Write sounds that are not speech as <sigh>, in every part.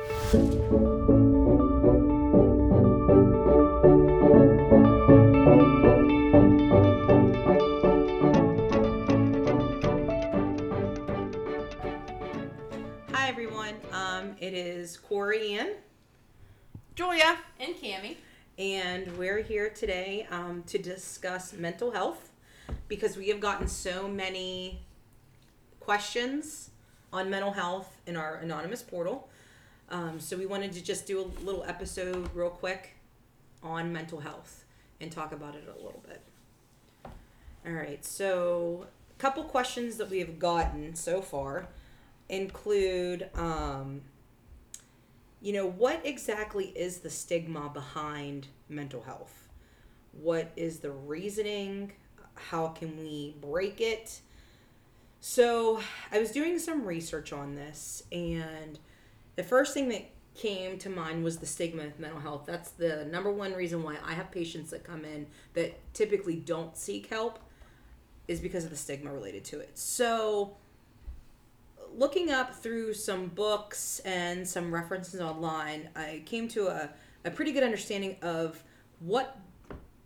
Hi everyone. Um, it is Corey Ann, Julia. And Cami. and we're here today um, to discuss mental health because we have gotten so many questions on mental health in our anonymous portal. Um, so we wanted to just do a little episode real quick on mental health and talk about it a little bit. All right. So a couple questions that we have gotten so far include um, you know what exactly is the stigma behind mental health what is the reasoning how can we break it so i was doing some research on this and the first thing that came to mind was the stigma of mental health that's the number one reason why i have patients that come in that typically don't seek help is because of the stigma related to it so looking up through some books and some references online, I came to a, a pretty good understanding of what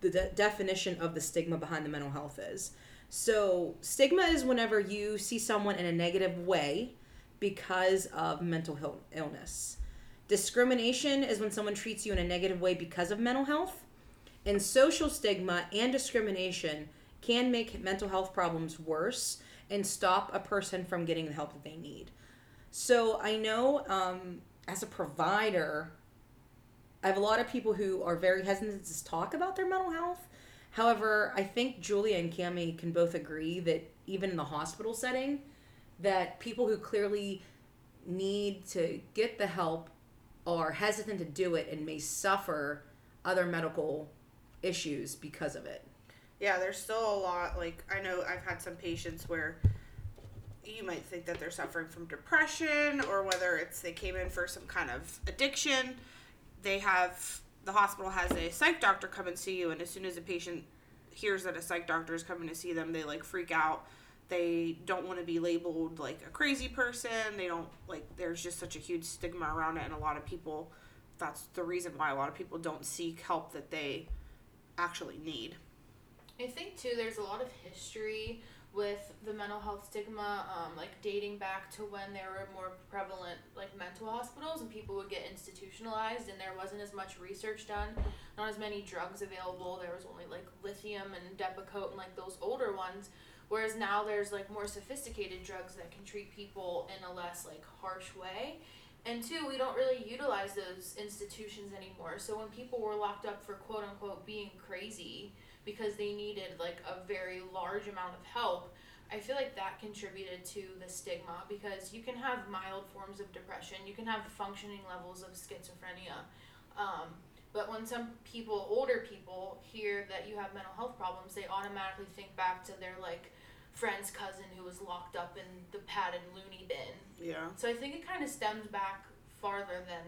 the de- definition of the stigma behind the mental health is. So, stigma is whenever you see someone in a negative way because of mental health illness. Discrimination is when someone treats you in a negative way because of mental health. And social stigma and discrimination can make mental health problems worse and stop a person from getting the help that they need. So I know um, as a provider, I have a lot of people who are very hesitant to talk about their mental health. However, I think Julia and Cami can both agree that even in the hospital setting, that people who clearly need to get the help are hesitant to do it and may suffer other medical issues because of it. Yeah, there's still a lot. Like, I know I've had some patients where you might think that they're suffering from depression or whether it's they came in for some kind of addiction. They have, the hospital has a psych doctor come and see you, and as soon as a patient hears that a psych doctor is coming to see them, they like freak out. They don't want to be labeled like a crazy person. They don't, like, there's just such a huge stigma around it, and a lot of people, that's the reason why a lot of people don't seek help that they actually need. I think too there's a lot of history with the mental health stigma, um, like dating back to when there were more prevalent like mental hospitals and people would get institutionalized and there wasn't as much research done, not as many drugs available. There was only like lithium and Depakote and like those older ones. Whereas now there's like more sophisticated drugs that can treat people in a less like harsh way. And two, we don't really utilize those institutions anymore. So when people were locked up for quote unquote being crazy, because they needed like a very large amount of help i feel like that contributed to the stigma because you can have mild forms of depression you can have functioning levels of schizophrenia um, but when some people older people hear that you have mental health problems they automatically think back to their like friend's cousin who was locked up in the padded loony bin Yeah. so i think it kind of stems back farther than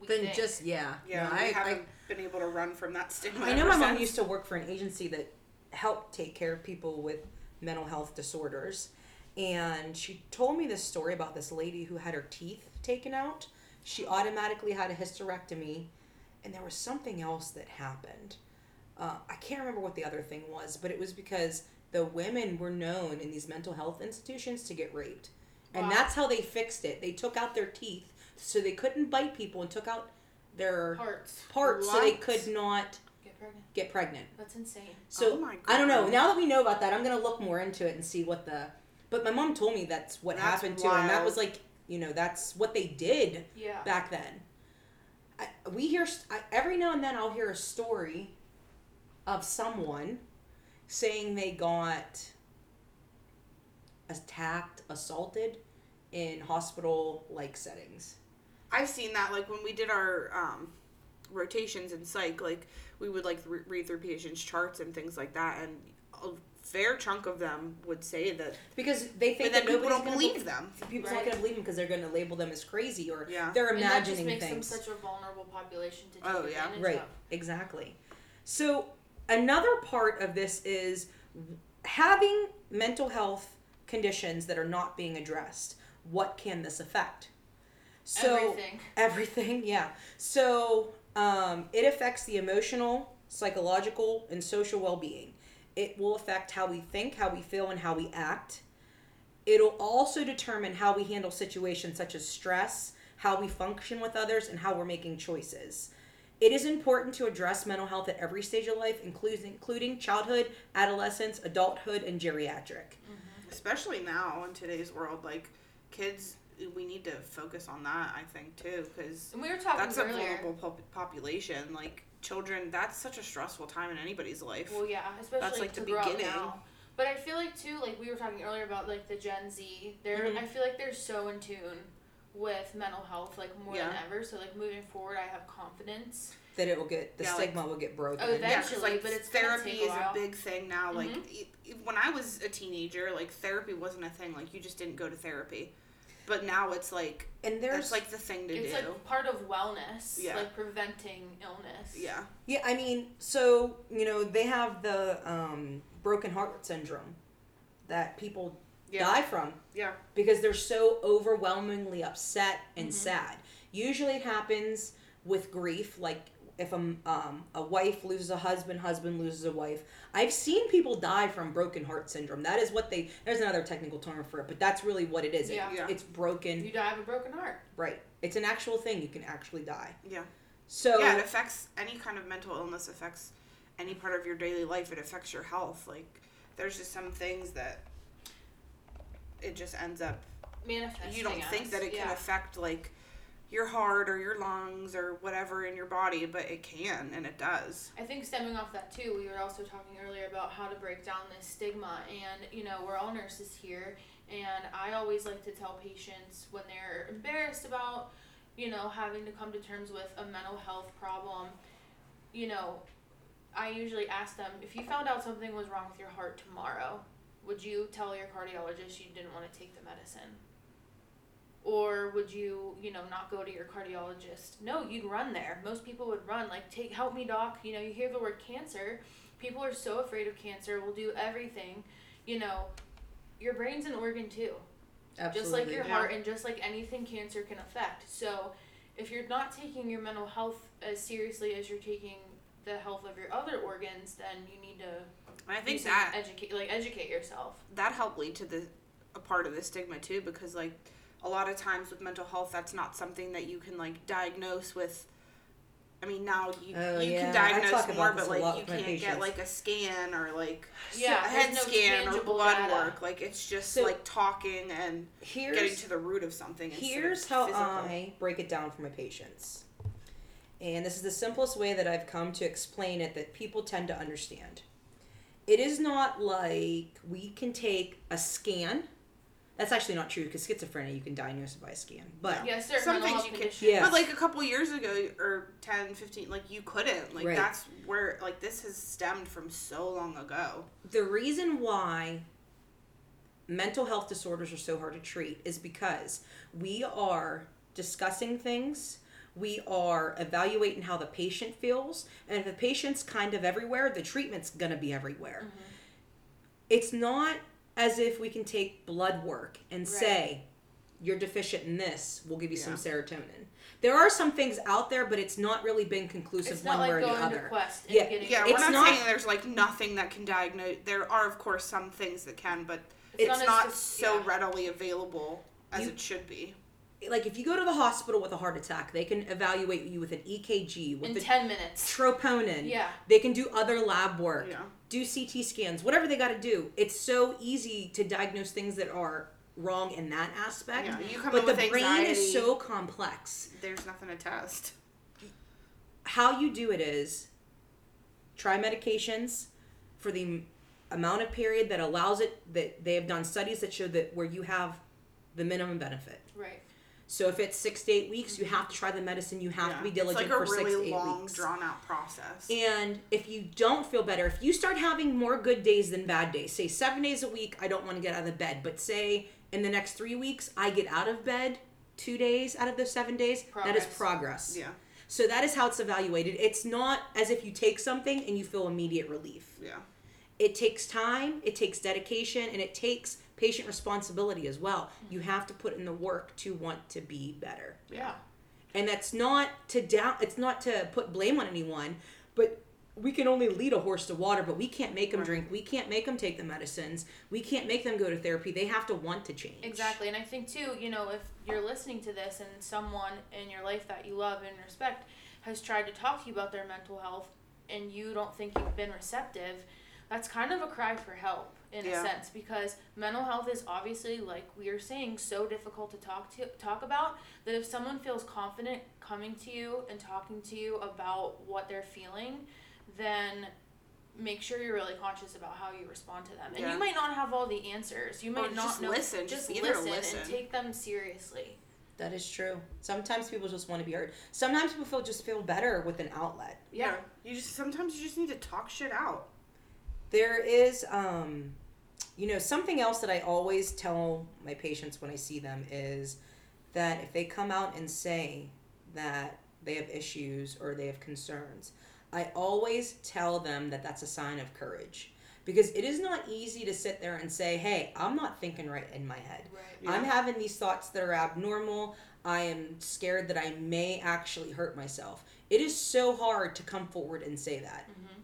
we Then think. just yeah, Yeah, No, I, I, haven't been able to run from that stigma. I know ever my mom used to work for an agency that helped take care of people with mental health disorders. And she told me this story about this lady who had her teeth taken out. She automatically had a hysterectomy, and there was something else that happened. Uh, I can't remember what the other thing was, but it was because the women were known in these mental health institutions to get raped. And Wow. that's how they fixed it. They took out their teeth so they couldn't bite people and took out their parts parts so they could not get pregnant get pregnant. that's insane So Oh my I don't know. Now that we know about that, I'm gonna look more into it and see what the. But my mom told me that's what That's happened to her, and that was like you know that's what they did yeah back then. I, we hear I, every now and then I'll hear a story of someone saying they got attacked, assaulted in hospital like settings. I've seen that like when we did our um, rotations in psych, like we would like re- read through patients' charts and things like that, and a fair chunk of them would say that, Because they think but then that people don't gonna believe be- them. People's Right. not going to believe them because they're going to label them as crazy or Yeah. they're and that just imagining makes things. them such a vulnerable population to take Oh, yeah. advantage Right, of. exactly. So, another part of this is having mental health conditions that are not being addressed. What can this affect? So Everything. everything, <laughs> yeah. So um, it affects the emotional, psychological, and social well-being. It will affect how we think, how we feel, and how we act. It'll also determine how we handle situations such as stress, how we function with others, and how we're making choices. It is important to address mental health at every stage of life, including including childhood, adolescence, adulthood, and geriatric. Mm-hmm. especially now in today's world like kids we need to focus on that i think too because And we were talking that's a vulnerable pop- population like children that's such a stressful time in anybody's life Well, yeah, especially like, to the grow up beginning. now. But I feel like too, like we were talking earlier about like the Gen Z. They're Mm-hmm. Mhm. I feel like they're so in tune with mental health, like more than ever. So like moving forward, I have confidence. That it will get the Yeah, like- stigma will get broken. Oh, that- yeah, 'cause, like but it's therapy take a is while. a big thing now. Like Mhm. e- e- when I was a teenager, like therapy wasn't a thing. Like you just didn't go to therapy, but now it's like and there's it's like the thing to It's do. It's like part of wellness, Yeah. like preventing illness. yeah, Yeah, I mean, so you know they have the um, broken heart syndrome that people yeah, die from yeah, because they're so overwhelmingly upset and Mhm. sad. Usually, it happens with grief, like if a um, a wife loses a husband, husband loses a wife. I've seen people die from broken heart syndrome. That is what they. There's another technical term for it, but that's really what it is. It- Yeah. Yeah. it's broken. You die of a broken heart. Right. It's an actual thing. You can actually die. yeah. So yeah, it affects any kind of mental illness. Affects any part of your daily life. It affects your health. Like there's just some things that it just ends up. Manifesting. You don't think that it can affect like your heart or your lungs or whatever in your body, but it can and it does. I think stemming off that too, we were also talking earlier about how to break down this stigma, and you know we're all nurses here, and I always like to tell patients when they're embarrassed about, you know, having to come to terms with a mental health problem, you know, I usually ask them if you found out something was wrong with your heart tomorrow, would you tell your cardiologist you didn't want to take the medicine? Or would you, you know, not go to your cardiologist? No, you'd run there. Most people would run. Like, take help me, doc. You know, you hear the word cancer. People are so afraid of cancer. Will do everything. You know, your brain's an organ too, absolutely. just like your yeah. heart, and just like anything cancer can affect. So, if you're not taking your mental health as seriously as you're taking the health of your other organs, then you need to I think that educate, like educate yourself. that helped lead to the a part of the stigma too because like a lot of times with mental health that's not something that you can like diagnose with I mean now you Oh, you yeah, can diagnose more but like you can't get like a scan or like Yeah, a head no scan or blood data. work like it's just So- like talking and here's getting to the root of something instead of Here's how physical. I break it down for my patients. And this is the simplest way that I've come to explain it that people tend to understand. It is not like we can take a scan. That's actually not true because schizophrenia you can diagnose it by a scan. But Yeah, certain Some things health you can- Yeah. But like a couple years ago or 10 15 like you couldn't like Right. that's where like this has stemmed from so long ago the reason why mental health disorders are so hard to treat is because we are discussing things we are evaluating how the patient feels and if the patient's kind of everywhere the treatment's going to be everywhere mm-hmm. it's not as if we can take blood work and say you're deficient in this we'll give you some serotonin there are some things out there but it's not really been conclusive It's one not like way or the going to other Quest and Yeah, getting. Yeah, It's we're not, not- saying there's like nothing that can diagnose. There are, of course, some things that can, but It's it's, not as not dis- so yeah. readily available as You- it should be. like if you go to the hospital with a heart attack they can evaluate you with an ekg with in ten minutes. troponin Yeah. they can do other lab work Yeah. Do ct scans whatever they got to do it's so easy to diagnose things that are wrong in that aspect Yeah, you come but the brain anxiety. is so complex There's nothing to test. how you do it is try medications for the amount of period that allows it that they have done studies that show that where you have the minimum benefit Right. So if it's six to eight weeks you have to try the medicine you have Yeah. to be diligent It's like a for six to really eight long, weeks drawn out process. And if you don't feel better, if you start having more good days than bad days, say seven days a week, I don't want to get out of bed, but say in the next three weeks, I get out of bed two days out of those seven days, that is Progress. progress. yeah, So that is how it's evaluated. It's not as if you take something and you feel immediate relief. yeah, It takes time, it takes dedication, and it takes patient responsibility as well. You mm-hmm. have to put in the work to want to be better. Yeah. And that's not to down it's not to put blame on anyone, but we can only lead a horse to water, but we can't make them drink. We can't make them take the medicines. We can't make them go to therapy. They have to want to change. Exactly. And I think too, you know, if you're listening to this and someone in your life that you love and respect has tried to talk to you about their mental health and you don't think you've been receptive, that's kind of a cry for help in Yeah. a sense because mental health is obviously like we are saying so difficult to talk to talk about that if someone feels confident coming to you and talking to you about what they're feeling, then make sure you're really conscious about how you respond to them. And Yeah. you might not have all the answers. You Or might not just know listen, just just be there to listen, listen. and take them seriously. That is true. Sometimes people just want to be heard. Sometimes people feel just feel better with an outlet. Yeah. You just sometimes you just need to talk shit out. There is, um, you know, something else that I always tell my patients when I see them is that if they come out and say that they have issues or they have concerns, I always tell them that that's a sign of courage. Because it is not easy to sit there and say, hey, I'm not thinking right in my head. Right. I'm having these thoughts that are abnormal. I am scared that I may actually hurt myself. It is so hard to come forward and say that. Mm-hmm.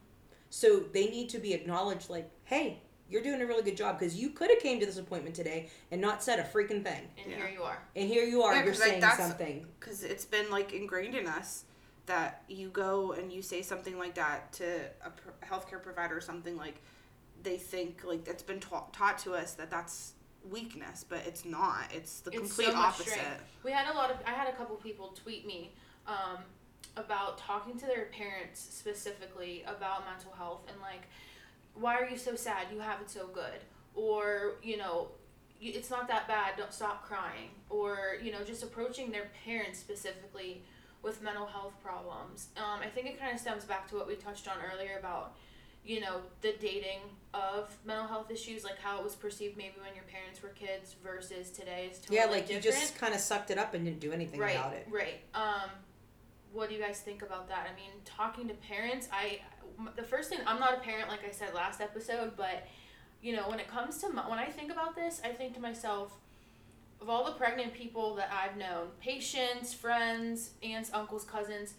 So they need to be acknowledged like, hey, you're doing a really good job because you could have came to this appointment today and not said a freaking thing. And Yeah. here you are. And here you are, Yeah, you're saying that's- something. because it's been like ingrained in us that you go and you say something like that to a pr- healthcare provider or something like they think like that's been taught taught to us that that's weakness but it's not it's the It's complete so opposite strength. We had a lot of I had a couple people tweet me um, about talking to their parents specifically about mental health and like why are you so sad you have it so good or you know it's not that bad don't stop crying or you know just approaching their parents specifically with mental health problems um, i think it kind of stems back to what we touched on earlier about you know the dating of mental health issues like how it was perceived maybe when your parents were kids versus today is totally yeah, like different. you just kind of sucked it up and didn't do anything right, about it. Right. Um, what do you guys think about that? I mean, talking to parents, I the first thing I'm not a parent, like I said last episode, but you know, when it comes to my, when I think about this, I think to myself, of all the pregnant people that I've known, patients, friends, aunts, uncles, cousins,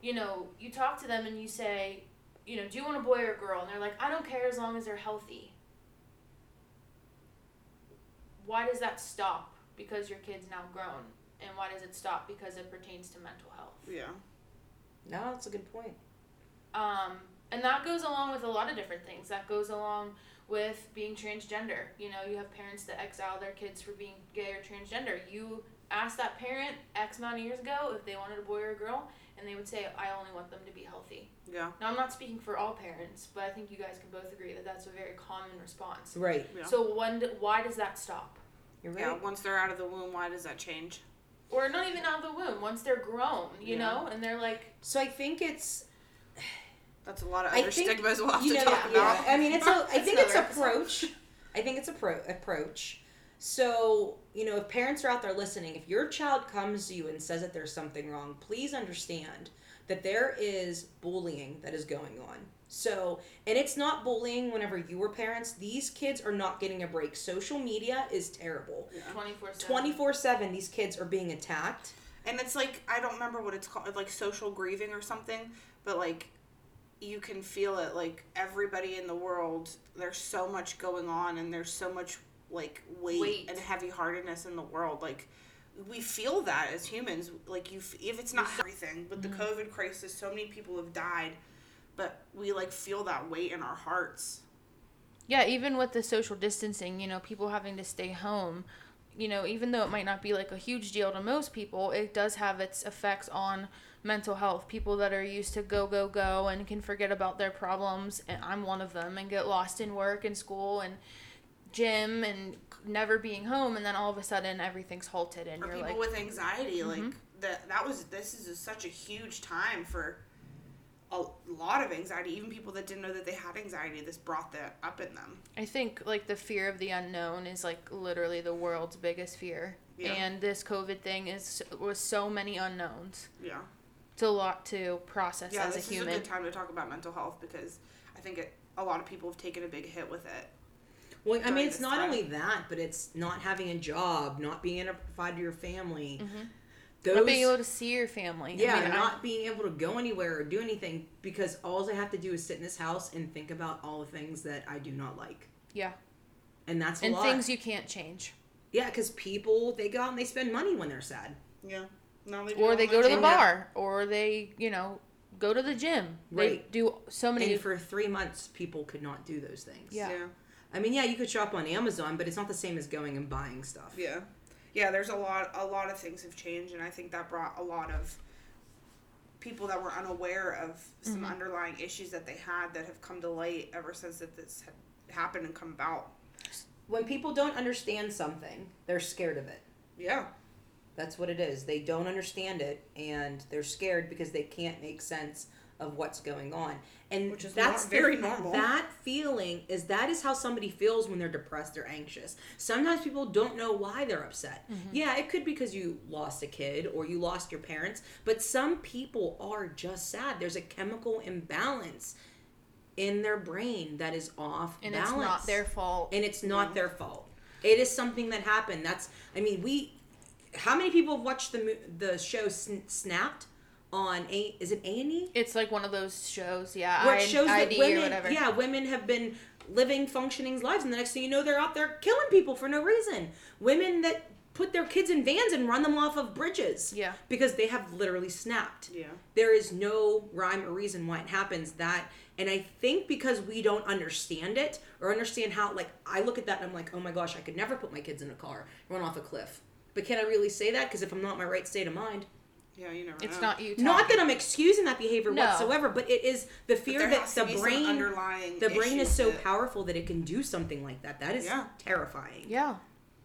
you know, you talk to them and you say, you know, do you want a boy or a girl? And they're like, I don't care as long as they're healthy. Why does that stop? Because your kid's now grown. And why does it stop? Because it pertains to mental health. yeah No, that's a good point. Um, and that goes along with a lot of different things. That goes along with being transgender. You know, you have parents that exile their kids for being gay or transgender. You ask that parent X amount of years ago if they wanted a boy or a girl, and they would say, I only want them to be healthy. yeah Now, I'm not speaking for all parents, but I think you guys can both agree that that's a very common response. Right. Yeah. So, when, why does that stop? You're yeah once they're out of the womb why does that change Or not even out of the womb, once they're grown, you Yeah. know, and they're like, So I think it's that's a lot of I other think, stigmas we'll have you to talk yeah, about I mean, it's a. I <laughs> think it's another episode. approach. I think it's a pro approach. So you know, if parents are out there listening, if your child comes to you and says that there's something wrong, please understand that there is bullying that is going on. So, and it's not bullying whenever you were parents. These kids are not getting a break. Social media is terrible. 24 7. 24 7, these kids are being attacked. and it's like i don't remember what it's called like social grieving or something but like you can feel it like everybody in the world there's so much going on and there's so much like weight, Weight. and heavy heartedness in the world like we feel that as humans like you f- if it's not everything but the mm-hmm. covid crisis so many people have died but we like feel that weight in our hearts Yeah, even with the social distancing, you know, people having to stay home, you know, even though it might not be like a huge deal to most people, it does have its effects on mental health. People that are used to go, go, go and can forget about their problems, and I'm one of them, and get lost in work and school and gym and never being home, and then all of a sudden everything's halted, and or you're people like, with anxiety like mm-hmm. that that was this is a, such a huge time for a lot of anxiety even people that didn't know that they had anxiety this brought that up in them I think like the fear of the unknown is like literally the world's biggest fear. Yeah. And this COVID thing is was so many unknowns. yeah It's a lot to process yeah as this a human. is a good time to talk about mental health because i think it, a lot of people have taken a big hit with it Well, I mean, it's not time. only that, but it's not having a job, not being able to provide to your family. Mhm. Those, Not being able to see your family. I yeah, mean, I- not being able to go anywhere or do anything because all I have to do is sit in this house and think about all the things that I do not like, yeah, and that's a and lot. things you can't change. yeah, because people they go out and they spend money when they're sad. Yeah. No, they Or they go to the too. bar, or they, you know, go to the gym. They Right. do so many. And for three months, people could not do those things. Yeah. Yeah. I mean, yeah, you could shop on Amazon, but it's not the same as going and buying stuff. Yeah. Yeah, there's a lot a lot of things have changed and I think that brought a lot of people that were unaware of some Mhm. underlying issues that they had that have come to light ever since that this had happened and come about. When people don't understand something, they're scared of it. Yeah. That's what it is. They don't understand it and they're scared because they can't make sense of what's going on. And Which is that's not very normal. That feeling is that is how somebody feels when they're depressed or anxious. Sometimes people don't know why they're upset. Mm-hmm. Yeah, it could be because you lost a kid or you lost your parents, but some people are just sad. There's a chemical imbalance in their brain that is off and balance it's not their fault. and it's not No. their fault. It is something that happened. That's I mean we. How many people have watched the the show Sn- Snapped on a is it A and E? it's like one of those shows, yeah. Where I- it shows that ID or women, yeah, women have been living functioning lives, and the next thing you know, they're out there killing people for no reason. Women that put their kids in vans and run them off of bridges, Yeah. because they have literally snapped Yeah. there is no rhyme or reason why it happens that and i think because we don't understand it or understand how like i look at that and i'm like oh my gosh i could never put my kids in a car run off a cliff but can i really say that because if i'm not in my right state of mind Yeah, you never It's know. not you. not that i'm excusing that behavior No. whatsoever but it is the fear that the brain underlying the brain is so that- powerful that it can do something like that that is Yeah. terrifying Yeah.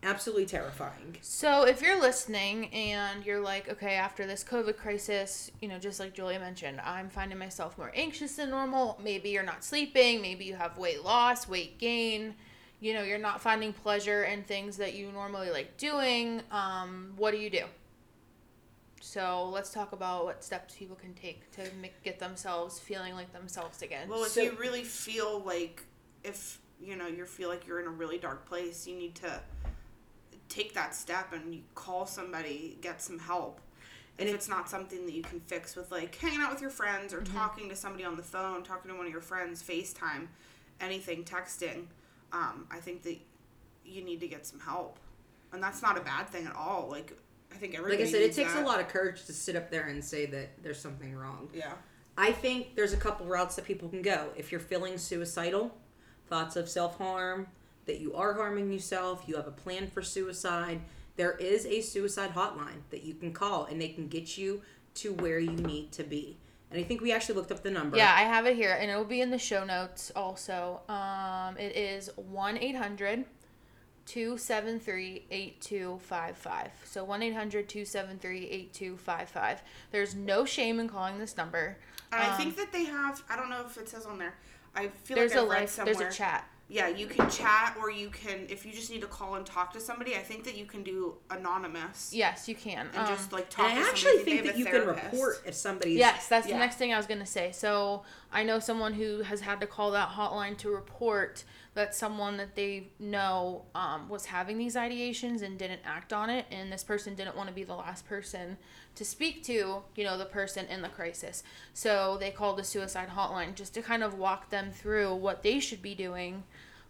absolutely terrifying So if you're listening and you're like, okay, after this COVID crisis, you know, just like Julia mentioned, I'm finding myself more anxious than normal. Maybe you're not sleeping. Maybe you have weight loss, weight gain. You know, you're not finding pleasure in things that you normally like doing. Um, what do you do? So let's talk about what steps people can take to make, get themselves feeling like themselves again. Well, if So- you really feel like if you know you feel like you're in a really dark place, you need to take that step and you call somebody, get some help. And And if it- it's not something that you can fix with like hanging out with your friends or talking to somebody on the phone, talking to one of your friends, FaceTime, anything, texting, um, I think that you need to get some help. And that's not a bad thing at all. Like I think everybody like i said it takes that. a lot of courage to sit up there and say that there's something wrong Yeah. I think there's a couple routes that people can go. If you're feeling suicidal, thoughts of self harm, that you are harming yourself, you have a plan for suicide, there is a suicide hotline that you can call and they can get you to where you need to be. And I think we actually looked up the number. Yeah, I have it here, and it will be in the show notes also. Um, it is 1 800 273 8255. So 1 800 273 8255. There's no shame in calling this number. I Um, think that they have. I don't know if it says on there. I feel There's like a I've read life, somewhere. there's a chat. Yeah, you can chat, or you can if you just need to call and talk to somebody. I think that you can do anonymous Yes, you can. and Um, just like talk. And I to actually think that have a you can report if somebody's Yes, that's the next thing I was going to say. So I know someone who has had to call that hotline to report that someone that they know um, was having these ideations and didn't act on it, and this person didn't want to be the last person to speak to, you know, the person in the crisis. So they called the suicide hotline just to kind of walk them through what they should be doing.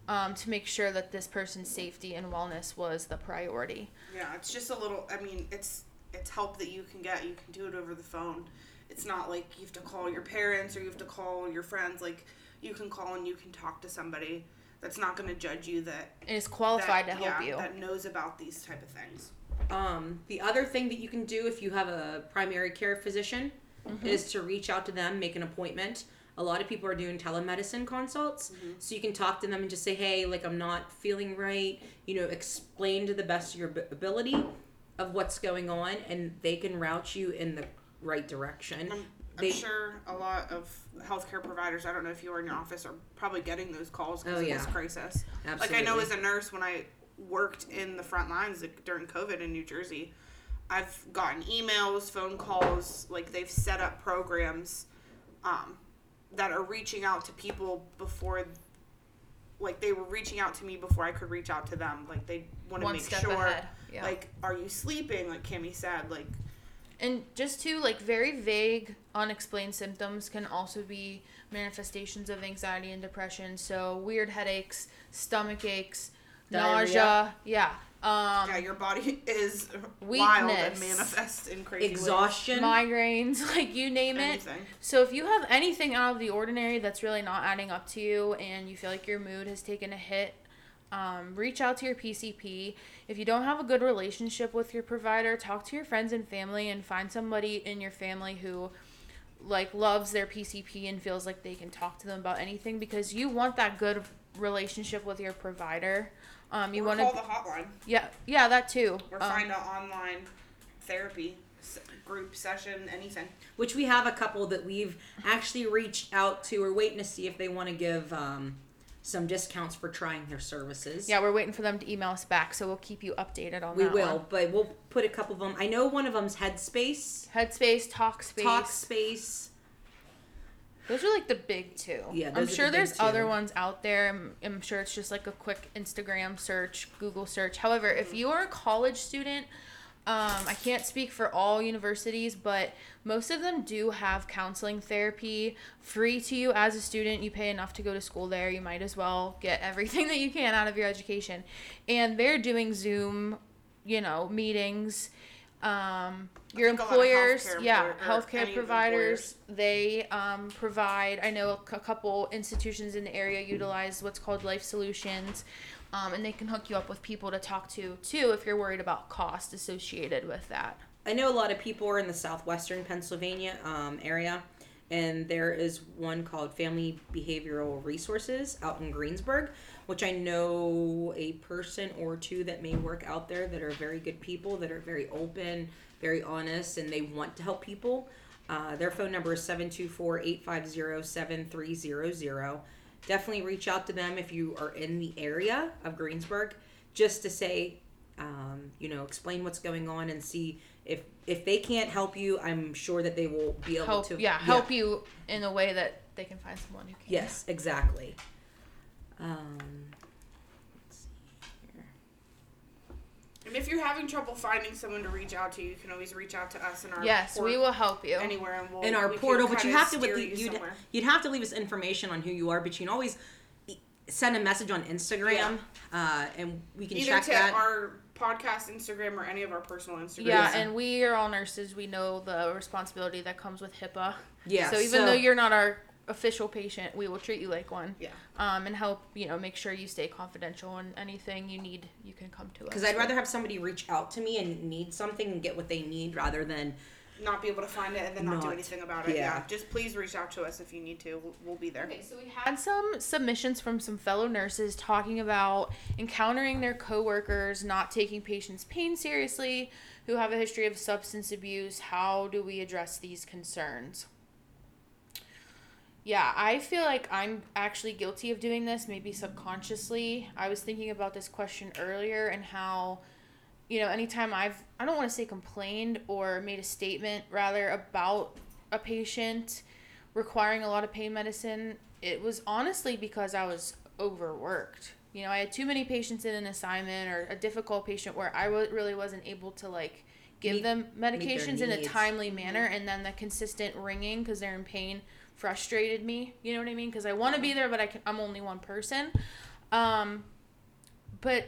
Um, to make sure that this person's safety and wellness was the priority. Yeah, it's just a little. I mean, it's it's help that you can get. You can do it over the phone. It's not like you have to call your parents or you have to call your friends. Like you can call and you can talk to somebody that's not going to judge you. That And is qualified that, to help yeah, you. That knows about these type of things. Um, the other thing that you can do if you have a primary care physician is to reach out to them, make an appointment. A lot of people are doing telemedicine consults, so you can talk to them and just say, "Hey, like I'm not feeling right." You know, explain to the best of your ability of what's going on, and they can route you in the right direction. I'm, They- I'm sure a lot of healthcare providers. I don't know if you are in your office are probably getting those calls because Oh, of yeah. this crisis. Absolutely. Like I know as a nurse when I worked in the front lines during COVID in New Jersey, I've gotten emails, phone calls. Like they've set up programs um, that are reaching out to people before like they were reaching out to me before I could reach out to them. Like they want to make step sure, ahead. Yeah. like, are you sleeping? Like Cami said, like And just to like very vague, unexplained symptoms can also be manifestations of anxiety and depression. So weird headaches, stomach aches, Diarrhea. nausea. Yeah. Um, yeah, your body is wild and manifests in crazy ways. Exhaustion. migraines, <laughs> like you name it. So if you have anything out of the ordinary that's really not adding up to you and you feel like your mood has taken a hit, um, reach out to your PCP. If you don't have a good relationship with your provider, talk to your friends and family and find somebody in your family who like loves their PCP and feels like they can talk to them about anything because you want that good relationship with your provider. Um, you want to call the hotline yeah yeah that too. or Um, find an online therapy group session, anything. which we have a couple that we've actually reached out to. We're waiting to see if they want to give um, some discounts for trying their services. yeah, we're waiting for them to email us back, so we'll keep you updated on we that. We will, one. but we'll put a couple of them. I know one of them's Headspace, Headspace, Talkspace. Talkspace. Those are like the big two. Yeah, I'm are sure the there's other ones out there. I'm, I'm sure it's just like a quick Instagram search, Google search. However, if mm-hmm. you are a college student, um, I can't speak for all universities, but most of them do have counseling therapy free to you as a student. You pay enough to go to school there. You might as well get <laughs> everything that you can out of your education. And they're doing Zoom, you know, meetings. Um, your think a lot of employers, healthcare yeah, healthcare providers, they um, provide. I know a couple institutions in the area utilize what's called Life Solutions, um, and they can hook you up with people to talk to too if you're worried about cost associated with that. I know a lot of people are in the southwestern Pennsylvania um, area, and there is one called Family Behavioral Resources out in Greensburg, which I know a person or two that may work out there that are very good people, that are very open, very honest, and they want to help people. Uh, their phone number is 724 850 7300. Definitely reach out to them if you are in the area of Greensburg just to say, um, you know, explain what's going on and see if if they can't help you, I'm sure that they will be able Help, to. yeah, help you in a way that they can find someone who can. Yes, exactly. Um, let's see here. And if you're having trouble finding someone to reach out to, you can always reach out to us in our Yes, port- we will help you. anywhere and we'll in our we portal, but you have to with the, you you'd, you'd have to leave us information on who you are, but you can always e- send a message on Instagram, uh, and we can Either check to that. our podcast Instagram or any of our personal Instagrams. Yeah, and we are all nurses. We know the responsibility that comes with HIPAA. yeah. so even though you're not our official patient, we will treat you like one. Yeah. Um, and help you know make sure you stay confidential and anything you need, you can come to us. because I'd rather have somebody reach out to me and need something and get what they need rather than not be able to find it and then not, do anything about it. yeah. Yeah. Just please reach out to us if you need to. We'll, we'll be there. Okay, so we had some submissions from some fellow nurses talking about encountering their coworkers not taking patients' pain seriously, who have a history of substance abuse. How do we address these concerns? Yeah, I feel like I'm actually guilty of doing this, maybe subconsciously. I was thinking about this question earlier and how, you know, anytime I've, I don't want to say complained or made a statement rather about a patient requiring a lot of pain medicine, it was honestly because I was overworked. You know, I had too many patients in an assignment or a difficult patient where I really wasn't able to like give Meet- them medications in a timely manner and then the consistent ringing because they're in pain frustrated me you know what i mean? Because i want to be there but I can, i'm only one person. Um, but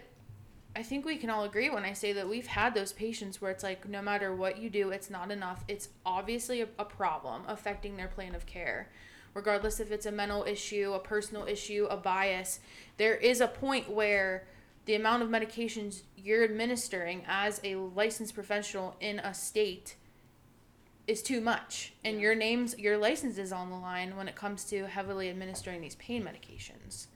i think we can all agree when i say that we've had those patients where it's like no matter what you do it's not enough. It's obviously a, a problem affecting their plan of care. Regardless if it's a mental issue a personal issue a bias there is a point where the amount of medications you're administering as a licensed professional in a state is too much. And your name's your license is on the line when it comes to heavily administering these pain medications.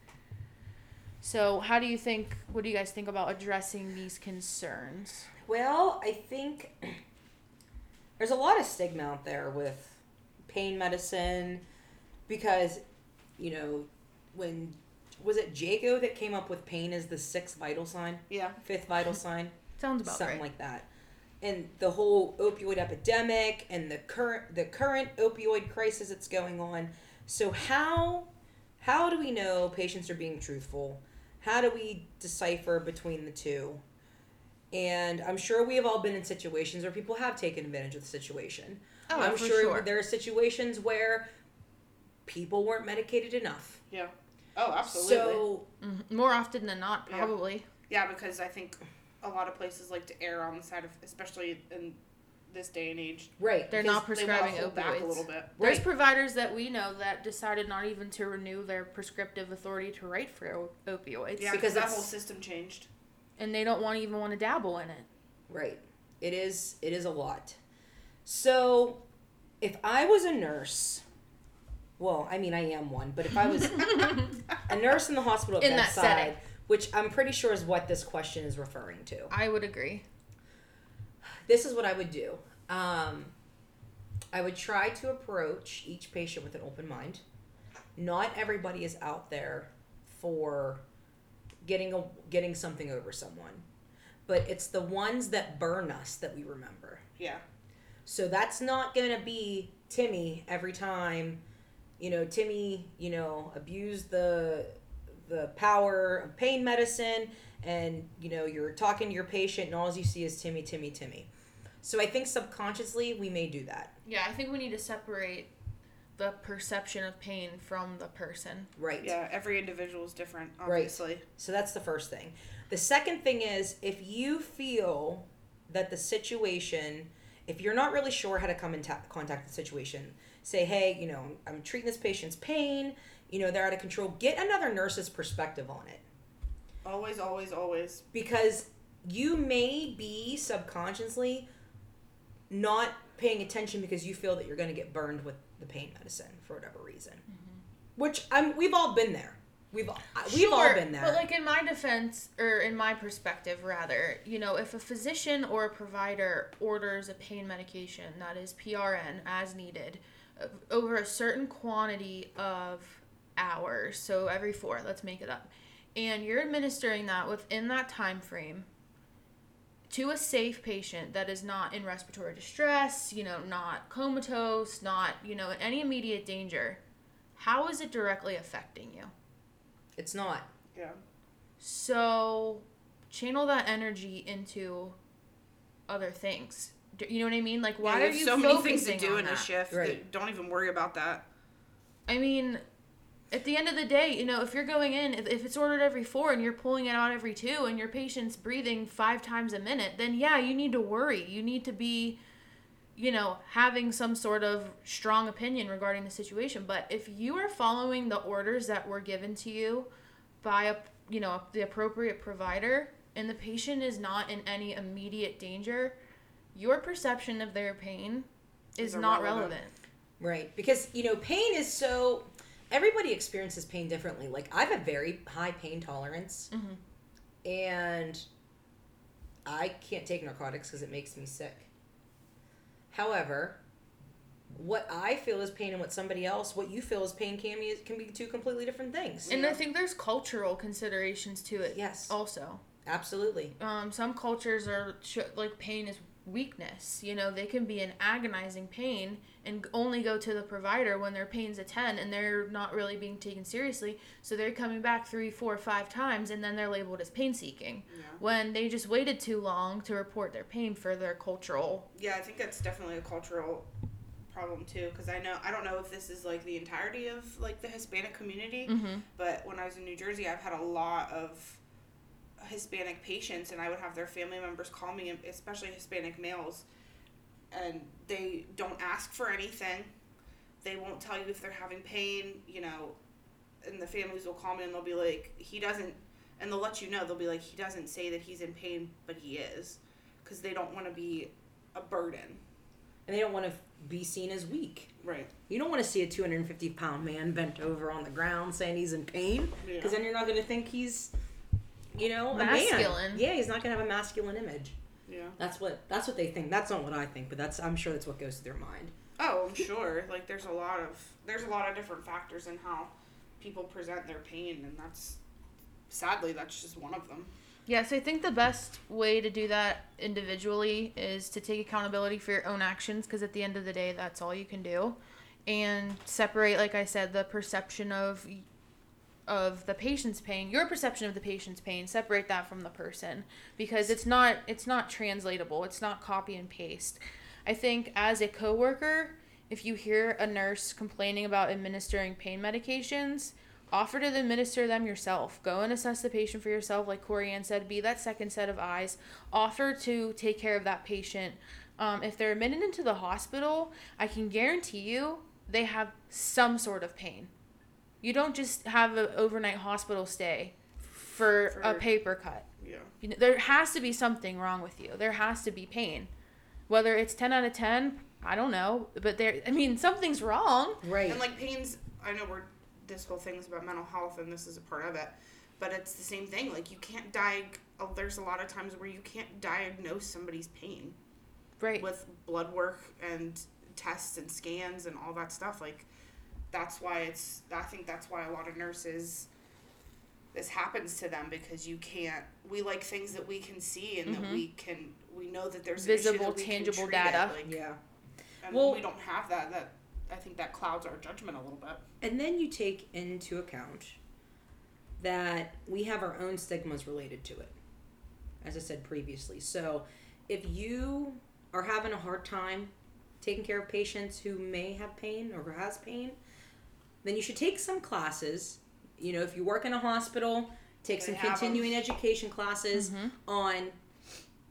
So how do you think what do you guys think about addressing these concerns? Well, I think <clears throat> there's a lot of stigma out there with pain medicine because, you know, when was it JCAHO that came up with pain as the sixth vital sign, Yeah. fifth vital sign, <laughs> sounds about something right. like that. And the whole opioid epidemic and the current the current opioid crisis that's going on. So how how do we know patients are being truthful? How do we decipher between the two? And I'm sure we have all been in situations where people have taken advantage of the situation. Oh, I'm for sure, sure. there are situations where people weren't medicated enough. Yeah. Oh, absolutely. So Mhm. More often than not, Yeah. probably. yeah, because I think a lot of places like to err on the side of, especially in this day and age, right, They're not prescribing to hold back a little bit. There's Right. providers that we know that decided not even to renew their prescriptive authority to write for opioids, Yeah, Because that whole system changed. and they don't want even want to dabble in it. Right. It is it is a lot. So if I was a nurse, well, I mean I am one, but if I was <laughs> a nurse in the hospital In that setting. Which I'm pretty sure is what this question is referring to. I would agree. This is what I would do. Um, I would try to approach each patient with an open mind. Not everybody is out there for getting a getting something over someone, but it's the ones that burn us that we remember. Yeah. So that's not going to be Timmy every time, you know, Timmy, you know, abused the the power of pain medicine and, you know, you're talking to your patient and all you see is Timmy, Timmy, Timmy. So I think subconsciously we may do that. Yeah, I think we need to separate the perception of pain from the person. Right. Yeah, every individual is different, obviously Right. obviously. So that's the first thing. The second thing is if you feel that the situation, if you're not really sure how to come in ta- contact the situation, say, hey, you know, I'm treating this patient's pain, you know, they're out of control, get another nurse's perspective on it. Always, always, always. Because you may be subconsciously not paying attention because you feel that you're going to get burned with the pain medicine for whatever reason. Which I'm, we've all been there. We've all, we've all been there. But like in my defense, or in my perspective, rather, you know, if a physician or a provider orders a pain medication that is PRN as needed uh, over a certain quantity of hours, so every four, let's make it up, and you're administering that within that time frame to a safe patient that is not in respiratory distress, you know, not comatose, not, you know, in any immediate danger, how is it directly affecting you? it's not. Yeah. So channel that energy into other things. Do- You know what I mean? Like, why yeah, are you you have so many things to do on in a shift? Right. that Don't even worry about that. I mean, at the end of the day, you know, if you're going in, if, if it's ordered every four and you're pulling it out every two, and your patient's breathing five times a minute, then yeah, you need to worry. You need to be, you know, having some sort of strong opinion regarding the situation. But if you are following the orders that were given to you by a, you know, the appropriate provider, and the patient is not in any immediate danger, your perception of their pain is Is not irrelevant. relevant. Right. Because, you know, pain is so everybody experiences pain differently. Like I have a very high pain tolerance. Mhm. And I can't take narcotics because it makes me sick. However, what I feel is pain and what somebody else, what you feel is pain can be can be two completely different things. And I think there's cultural considerations to it. Yes. Also, Absolutely. um, some cultures are like pain is weakness. You know, they can be in agonizing pain and only go to the provider when their pain's a ten and they're not really being taken seriously. So they're coming back three, four, five times, and then they're labeled as pain seeking Yeah. when they just waited too long to report their pain for their cultural. Yeah, I think that's definitely a cultural problem too. Because I know I don't know if this is like the entirety of like the Hispanic community, Mm-hmm. but when I was in New Jersey, I've had a lot of Hispanic patients, and I would have their family members call me, especially Hispanic males, and they don't ask for anything. They won't tell you if they're having pain, you know, and the families will call me and they'll be like, he doesn't, and they'll let you know, they'll be like, he doesn't say that he's in pain, but he is, because they don't want to be a burden. And they don't want to be seen as weak. Right. You don't want to see a 250 pound man bent over on the ground saying he's in pain Yeah. because then you're not going to think he's, you know, a Masculine. man. Yeah, he's not going to have a masculine image. Yeah. That's what that's what they think. That's not what I think, but that's I'm sure that's what goes through their mind. Oh, I'm sure. Like there's a lot of there's a lot of different factors in how people present their pain, and that's sadly that's just one of them. Yes, I think the best way to do that individually is to take accountability for your own actions because at the end of the day, that's all you can do. And separate, like I said, the perception of of the patient's pain, your perception of the patient's pain, separate that from the person because it's not it's not translatable. It's not copy and paste. I think as a coworker, if you hear a nurse complaining about administering pain medications, offer to administer them yourself. Go and assess the patient for yourself, like Corey Ann said. Be that second set of eyes. Offer to take care of that patient. Um, if they're admitted into the hospital, I can guarantee you they have some sort of pain. You don't just have an overnight hospital stay for, a paper cut. Yeah. You know, there has to be something wrong with you. There has to be pain. Whether it's 10 out of 10, I don't know. But there, I mean, something's wrong. Right. And like pains, I know we're this whole thing is about mental health, and this is a part of it. But it's the same thing. Like you can't diag. oh, There's a lot of times where you can't diagnose somebody's pain Right. with blood work and tests and scans and all that stuff. Like that's why it's. I think that's why a lot of nurses. This happens to them because you can't. We like things that we can see and that Mhm. we can. We know that there's Visible, that tangible data. like, yeah. and Well- we don't have that. That I think that clouds our judgment a little bit. And then you take into account that we have our own stigmas related to it, as I said previously. So if you are having a hard time taking care of patients who may have pain or who has pain, then you should take some classes. You know, if you work in a hospital, take They some have 'em. continuing education classes Mhm. on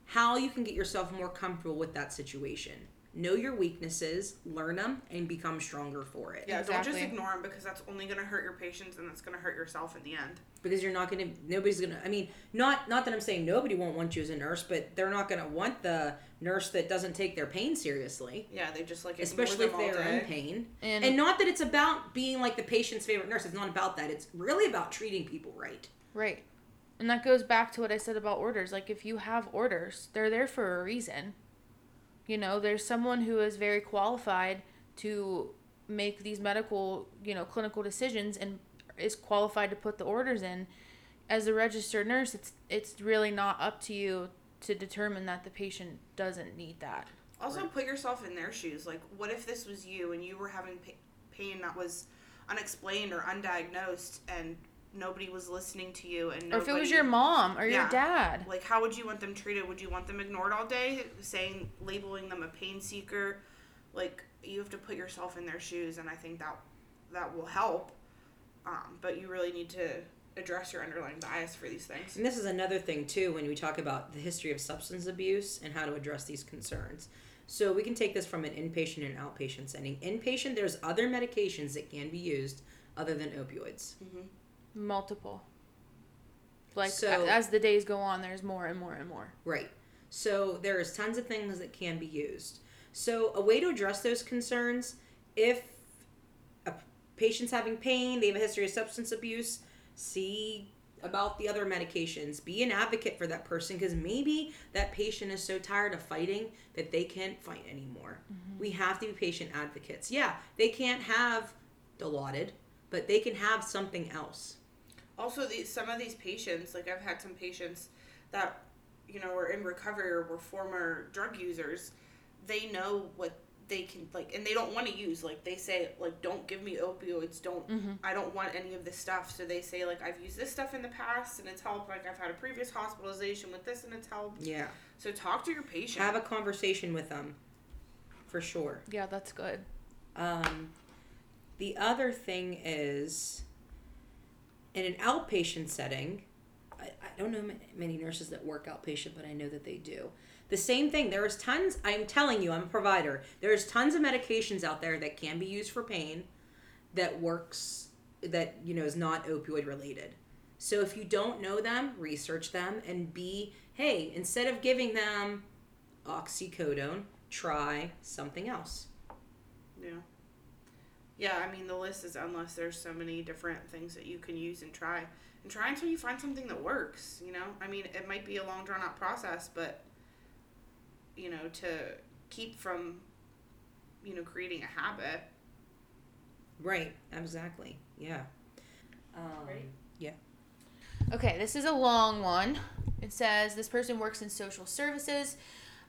how you can get yourself more comfortable with that situation. Know your weaknesses, learn them, and become stronger for it. Yeah, don't just ignore them because that's only going to hurt your patients and that's going to hurt yourself in the end. because you're not gonna nobody's gonna i mean not not that i'm saying nobody won't want you as a nurse but they're not gonna want the nurse that doesn't take their pain seriously Yeah, they just like especially if them all they're in pain And, and not that it's about being like the patient's favorite nurse it's not about that it's really about treating people right right. And that goes back to what I said about orders. Like, if you have orders, they're there for a reason. You know, there's someone who is very qualified to make these medical, you know, clinical decisions and is qualified to put the orders in. As a registered nurse, it's it's really not up to you to determine that the patient doesn't need that. Also, put yourself in their shoes. Like, what if this was you and you were having pain that was unexplained or undiagnosed and nobody was listening to you and Or if it was your mom or your Yeah. dad. Like, how would you want them treated? Would you want them ignored all day, saying, labeling them a pain seeker? Like, you have to put yourself in their shoes, and I think that that will help. Um, but you really need to address your underlying bias for these things. and this is another thing too when we talk about the history of substance abuse and how to address these concerns so we can take this from an inpatient and outpatient setting inpatient there's other medications that can be used other than opioids Multiple. Like So- as the days go on, there's more and more and more. Right. So there's tons of things that can be used. So a way to address those concerns, if a patient's having pain, they have a history of substance abuse, see about the other medications. Be an advocate for that person because maybe that patient is so tired of fighting that they can't fight anymore. Mm-hmm. We have to be patient advocates. Yeah, they can't have Dilaudid, but they can have something else. Also, these some of these patients, like I've had some patients that you know were in recovery or were former drug users. They know what they can like, and they don't want to use. Like they say, like don't give me opioids. Don't Mhm. I don't want any of this stuff. So they say like I've used this stuff in the past and it's helped. Like I've had a previous hospitalization with this and it's helped. Yeah. So talk to your patient. Have a conversation with them for sure. Yeah, that's good. Um, the other thing is, in an outpatient setting, I, I don't know many nurses that work outpatient, but I know that they do. The same thing. There is tons. I'm telling you, I'm a provider. There's tons of medications out there that can be used for pain, that works. That you know is not opioid related. So if you don't know them, research them and be hey, instead of giving them oxycodone, try something else. Yeah. Yeah, I mean the list is endless. There's so many different things that you can use and try. And try until you find something that works, you know? I mean, it might be a long drawn out process, but you know, to keep from you know, creating a habit. Right, exactly. Yeah. Um, Ready? Yeah. Okay, this is a long one. It says this person works in social services.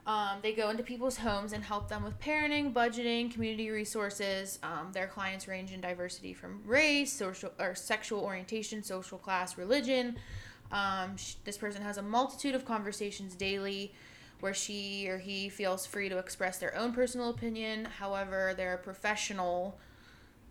Um, they go into people's homes and help them with parenting, budgeting, community resources. Um, their clients range in diversity from race, social or sexual orientation, social class, religion. Um, this person has a multitude of conversations daily where she or he feels free to express their own personal opinion. However, there are professional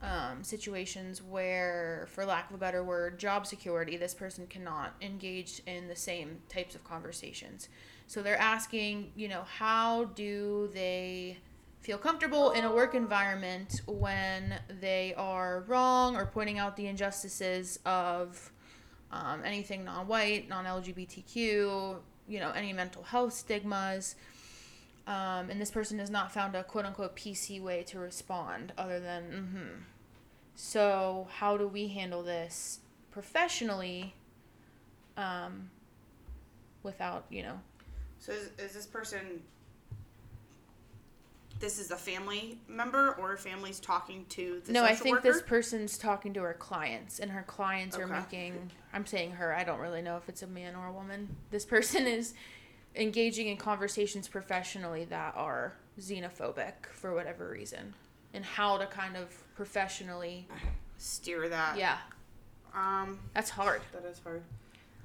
um, situations where, for lack of a better word, job security, this person cannot engage in the same types of conversations. So they're asking, you know, how do they feel comfortable in a work environment when they are wrong or pointing out the injustices of um, anything non-white, non-LGBTQ, you know, any mental health stigmas. Um, and this person has not found a quote unquote PC way to respond other than, mm-hmm. So, how do we handle this professionally um, without, you know, So is, is this person? This is a family member or a family's talking to the no, I think worker? this person's talking to her clients, and her clients are making. I'm saying her. I don't really know if it's a man or a woman. This person <laughs> is engaging in conversations professionally that are xenophobic for whatever reason, and how to kind of professionally. steer that. Yeah, Um, that's hard. that is hard.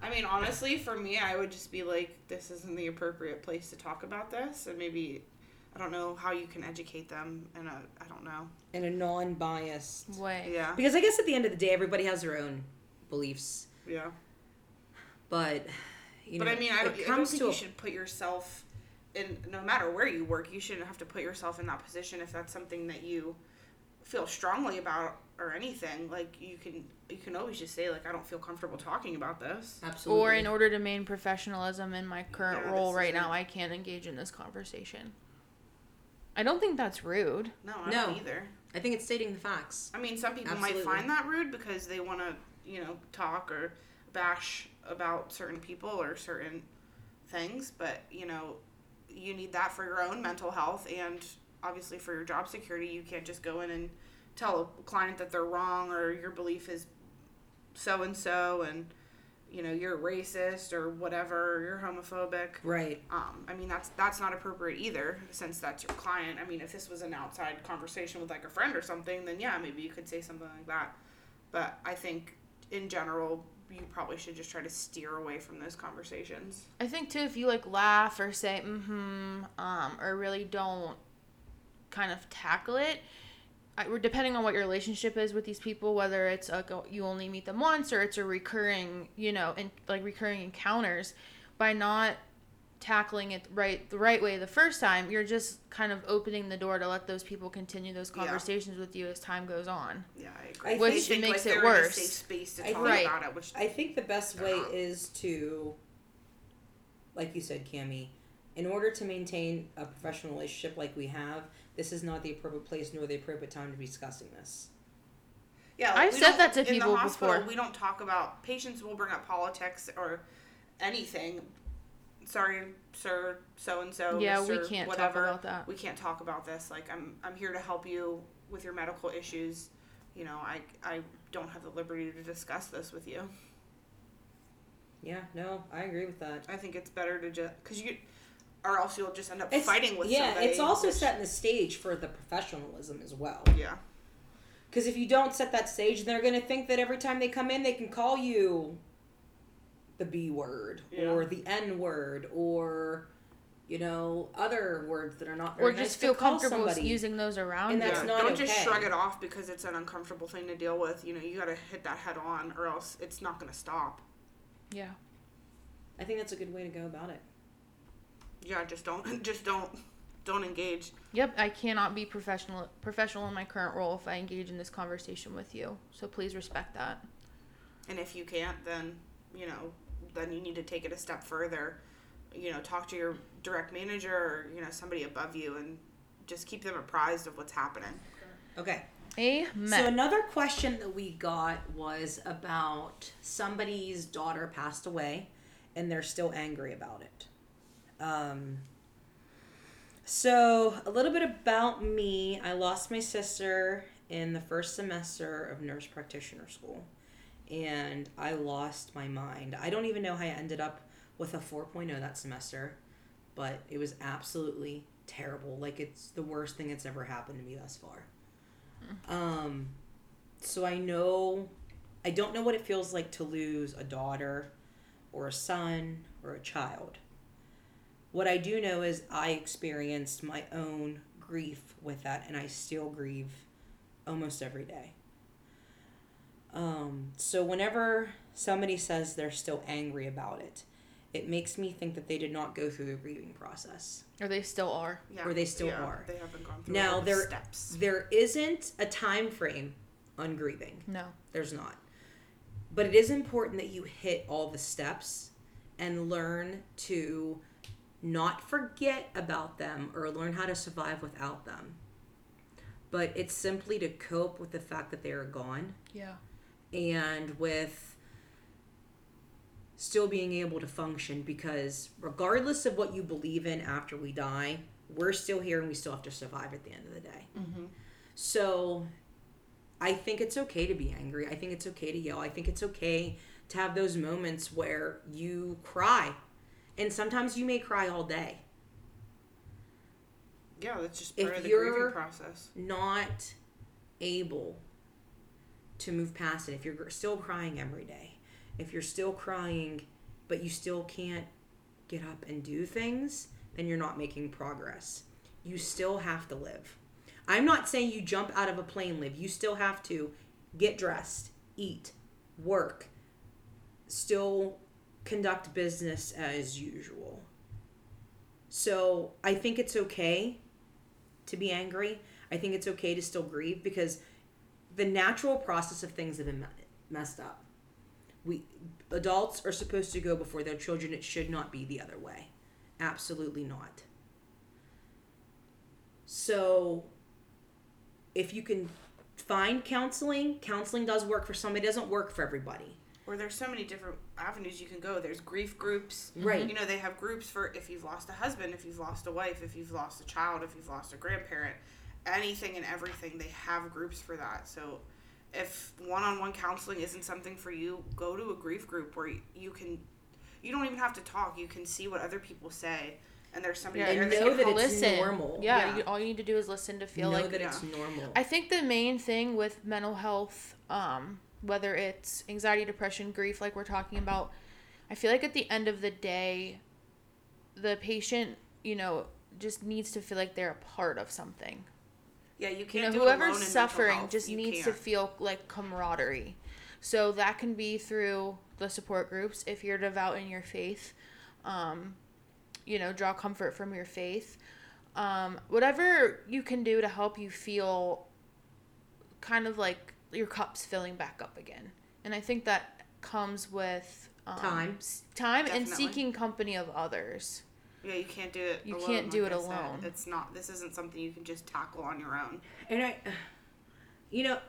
I mean, honestly, for me, I would just be like, this isn't the appropriate place to talk about this, and maybe. I don't know how you can educate them in a. I don't know. in a non-biased. Way. Yeah. Because I guess at the end of the day, everybody has their own beliefs, Yeah. but you but know, I mean, I don't, it I don't think to you a should put yourself in. No matter where you work, you shouldn't have to put yourself in that position if that's something that you feel strongly about or anything. Like you can, you can always just say like, I don't feel comfortable talking about this. absolutely. Or in order to maintain professionalism in my current Yeah, role right isn't- now, I can't engage in this conversation. I don't think that's rude. No, I No. don't either. I think it's stating the facts. I mean, some people Absolutely. might find that rude because they want to, you know, talk or bash about certain people or certain things, but you know, you need that for your own mental health and obviously for your job security. You can't just go in and tell a client that they're wrong or your belief is so and so and you know you're racist or whatever, you're homophobic. Right. Um, I mean that's that's not appropriate either, since that's your client. I mean, if this was an outside conversation with like a friend or something, then yeah, maybe you could say something like that. But I think in general, you probably should just try to steer away from those conversations. I think too, if you like laugh or say mm-hmm, um, or really don't kind of tackle it, I, we're- depending on what your relationship is with these people, whether it's like a, you only meet them once or it's a recurring, you know, and like recurring encounters, by not tackling it right the right way the first time, you're just kind of opening the door to let those people continue those Yeah. conversations with you as time goes on. Yeah, I agree. I Which think, makes like, it they're in a worse. safe space to I talk think- about it, which I think the best way Uh-huh. is to, like you said, Cami, in order to maintain a professional relationship like we have, this is not the appropriate place nor the appropriate time to be discussing this. Yeah, I've said that to in people the hospital, before. We don't talk about patients. will bring up politics or anything. Sorry, sir, so and so. yeah, we can't whatever. talk about that. We can't talk about this. Like I'm, I'm here to help you with your medical issues. You know, I, I don't have the liberty to discuss this with you. Yeah, no, I agree with that. I think it's better to just because you, or else you'll just end up It's, fighting with yeah, somebody. it's also which- setting the stage for the professionalism as well. Yeah, Because if you don't set that stage, they're going to think that every time they come in, they can call you the B word Yeah. or the N word or, you know, other words that are not very Or just to feel call comfortable using those around And you. that's yeah. not Don't just shrug it off because it's an uncomfortable thing to deal with. You know, you got to hit that head on, or else it's not going to stop. yeah. I think that's a good way to go about it. Yeah, just don't, <laughs> just don't, don't engage. Yep, I cannot be professional professional in my current role if I engage in this conversation with you. So please respect that. And if you can't, then you know, then you need to take it a step further. You know, talk to your direct manager or you know somebody above you, and just keep them apprised of what's happening. Okay. Amen. So another question that we got was about somebody's daughter passed away, and they're still angry about it. Um, so a little bit about me: I lost my sister in the first semester of nurse practitioner school, and I lost my mind. I don't even know how I ended up with a 4.0 that semester. but it was absolutely terrible. Like it's the worst thing that's ever happened to me thus far. Um, so I know, I don't know what it feels like to lose a daughter, or a son, or a child. What I do know is I experienced my own grief with that, and I still grieve almost every day. Um, so whenever somebody says they're still angry about it, it makes me think that they did not go through the grieving process. Or they still are. Yeah. Or they still yeah, are. They haven't gone through Now all the there steps. there isn't a time frame on grieving. No. There's not. But it is important that you hit all the steps and learn to not forget about them or learn how to survive without them. But it's simply to cope with the fact that they are gone Yeah. and with still being able to function because regardless of what you believe in after we die, we're still here and we still have to survive at the end of the day. Mhm. So I think it's okay to be angry. I think it's okay to yell. I think it's okay to have those moments where you cry. And sometimes you may cry all day. Yeah, that's just If part of the grieving process. not able to move past it, if you're still crying every day, if you're still crying but you still can't get up and do things, then you're not making progress. You still have to live. I'm not saying you jump out of a plane, live. You still have to get dressed, eat, work, still conduct business as usual. So I think it's okay to be angry. I think it's okay to still grieve because the natural process of things have been messed up. We adults are supposed to go before their children. It should not be the other way. Absolutely not. So if you can find counseling, counseling does work for some. It doesn't work for everybody. Or there's so many different avenues you can go. There's grief groups. Right. You know, they have groups for if you've lost a husband, if you've lost a wife, if you've lost a child, if you've lost a grandparent, anything and everything. They have groups for that. So if one-on-one counseling isn't something for you, go to a grief group where you can you don't even have to talk. You can see what other people say and there's somebody Yeah, there And that know can that it's listen. normal. Yeah, Yeah. You, all you need to do is listen to feel know like that it's yeah. normal. I think the main thing with mental health, um, whether it's anxiety, depression, grief, like we're talking about, I feel like at the end of the day, the patient, you know, just needs to feel like they're a part of something. Yeah, you can't You know, do it alone whoever's suffering just You needs to can't. feel like camaraderie. So that can be through the support groups if you're devout in your faith. Um, you know, draw comfort from your faith. Um, whatever you can do to help you feel kind of like your cup's filling back up again. And I think that comes with um, Time. s- time and seeking company of others. Yeah, you can't do it. You alone, can't do like it I said. alone. It's not. This isn't something you can just tackle on your own. And I, you know,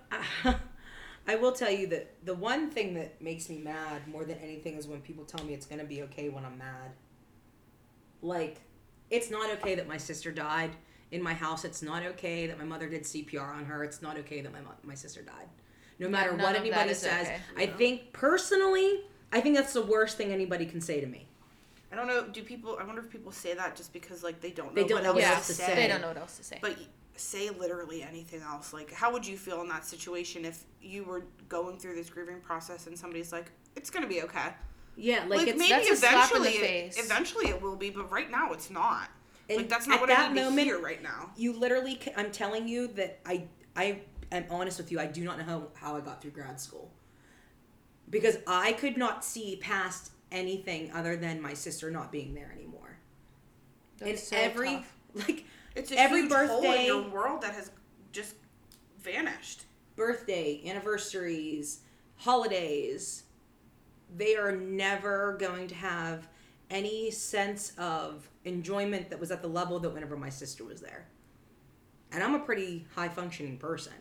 <laughs> I will tell you that the one thing that makes me mad more than anything is when people tell me it's going to be okay when I'm mad. Like, it's not okay that my sister died in my house. It's not okay that my mother did CPR on her. It's not okay that my mo- my sister died. No matter none what anybody says, okay. I think personally, I think that's the worst thing anybody can say to me. I don't know. Do people? I wonder if people say that just because like they don't know They don't what know else what else to say. they don't know what else to say. But say literally anything else. Like, how would you feel in that situation if you were going through this grieving process and somebody's like, "It's gonna be okay." Yeah, like, Like, it's maybe that's a slap in the eventually, face. it, eventually it will be, but right now it's not. And like that's not at what that I need moment, to hear right now. you literally i'm telling you that i i am honest with you i do not know how, how i got through grad school because i could not see past anything other than my sister not being there anymore That's and so every tough. <laughs> like It's a every huge hole in birthday- your world that has just vanished. birthday anniversaries holidays they are never going to have any sense of enjoyment that was at the level that whenever my sister was there. And i'm a pretty high functioning person.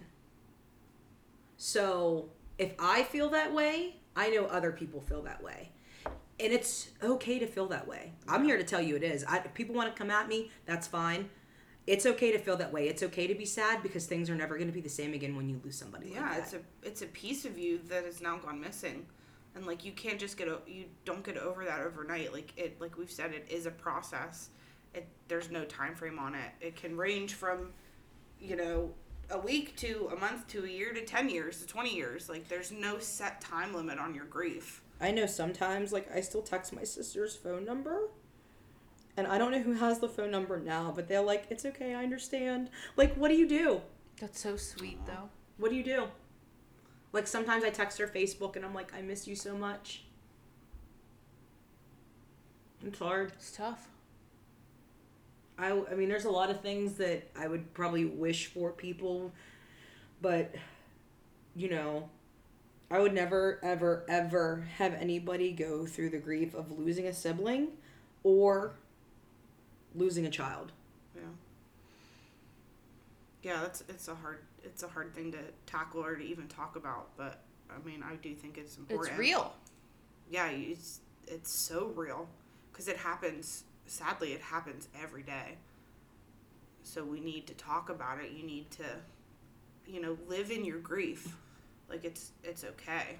So if i feel that way i know other people feel that way. And it's okay to feel that way. I'm here to tell you it is. I, if people want to come at me that's fine. It's okay to feel that way. It's okay to be sad because things are never going to be the same again when you lose somebody Yeah, like it's a it's a piece of you that has now gone missing, and like you can't just get o- you don't get over that overnight. Like it, like we've said, it is a process, it there's no time frame on it. It can range from, you know, a week to a month to a year to 10 years to 20 years. Like there's no set time limit on your grief. I know sometimes, like, I still text my sister's phone number. And I don't know who has the phone number now, but they're like, it's okay, I understand. Like, what do you do? That's so sweet, though. What do you do? Like, sometimes I text her Facebook and I'm like, I miss you so much. It's hard. It's tough. I, I mean, there's a lot of things that I would probably wish for people, but, you know, I would never, ever, ever have anybody go through the grief of losing a sibling or losing a child. Yeah. Yeah, that's it's a hard it's a hard thing to tackle or to even talk about, but I mean, I do think it's important. It's real. Yeah, it's it's so real because it happens. Sadly, it happens every day. So we need to talk about it. You need to, you know, live in your grief. Like it's it's okay.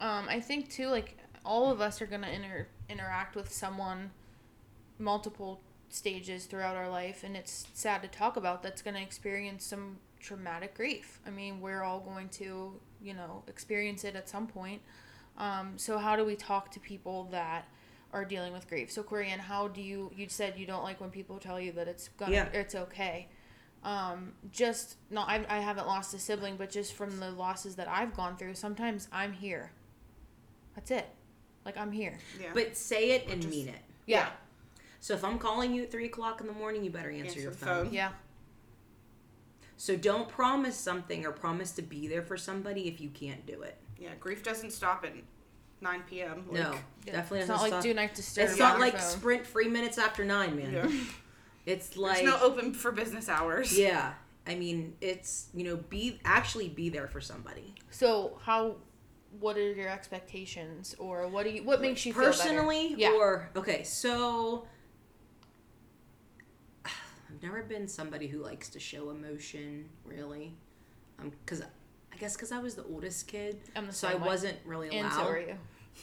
Um, I think too, like all of us are gonna inter- interact with someone multiple stages throughout our life, and it's sad to talk about. That's gonna experience some traumatic grief. I mean, we're all going to, you know, experience it at some point. Um, so how do we talk to people that are dealing with grief? So, Corianne, how do you? You said you don't like when people tell you that it's gonna, Yeah. it's okay. Um, just no, I, I haven't lost a sibling, but just from the losses that I've gone through, sometimes I'm here. That's it. Like I'm here. Yeah. But say it and Just- mean it. Yeah. So if I'm calling you at 3 o'clock in the morning, you better answer, Answer your phone. phone. Yeah. So don't promise something or promise to be there for somebody if you can't do it. yeah, grief doesn't stop at 9 p.m. Like, no, definitely It's doesn't not like stop. do not disturb. it's not like phone. sprint three minutes after nine, man. Yeah. <laughs> It's like There's no open for business hours. yeah. I mean, it's you know, be actually be there for somebody. So how? What are your expectations, or what do you? What makes you feel personally better? Yeah. or okay so i've never been somebody who likes to show emotion really um because i guess because i was the oldest kid I'm the so i way. wasn't really allowed And so are you.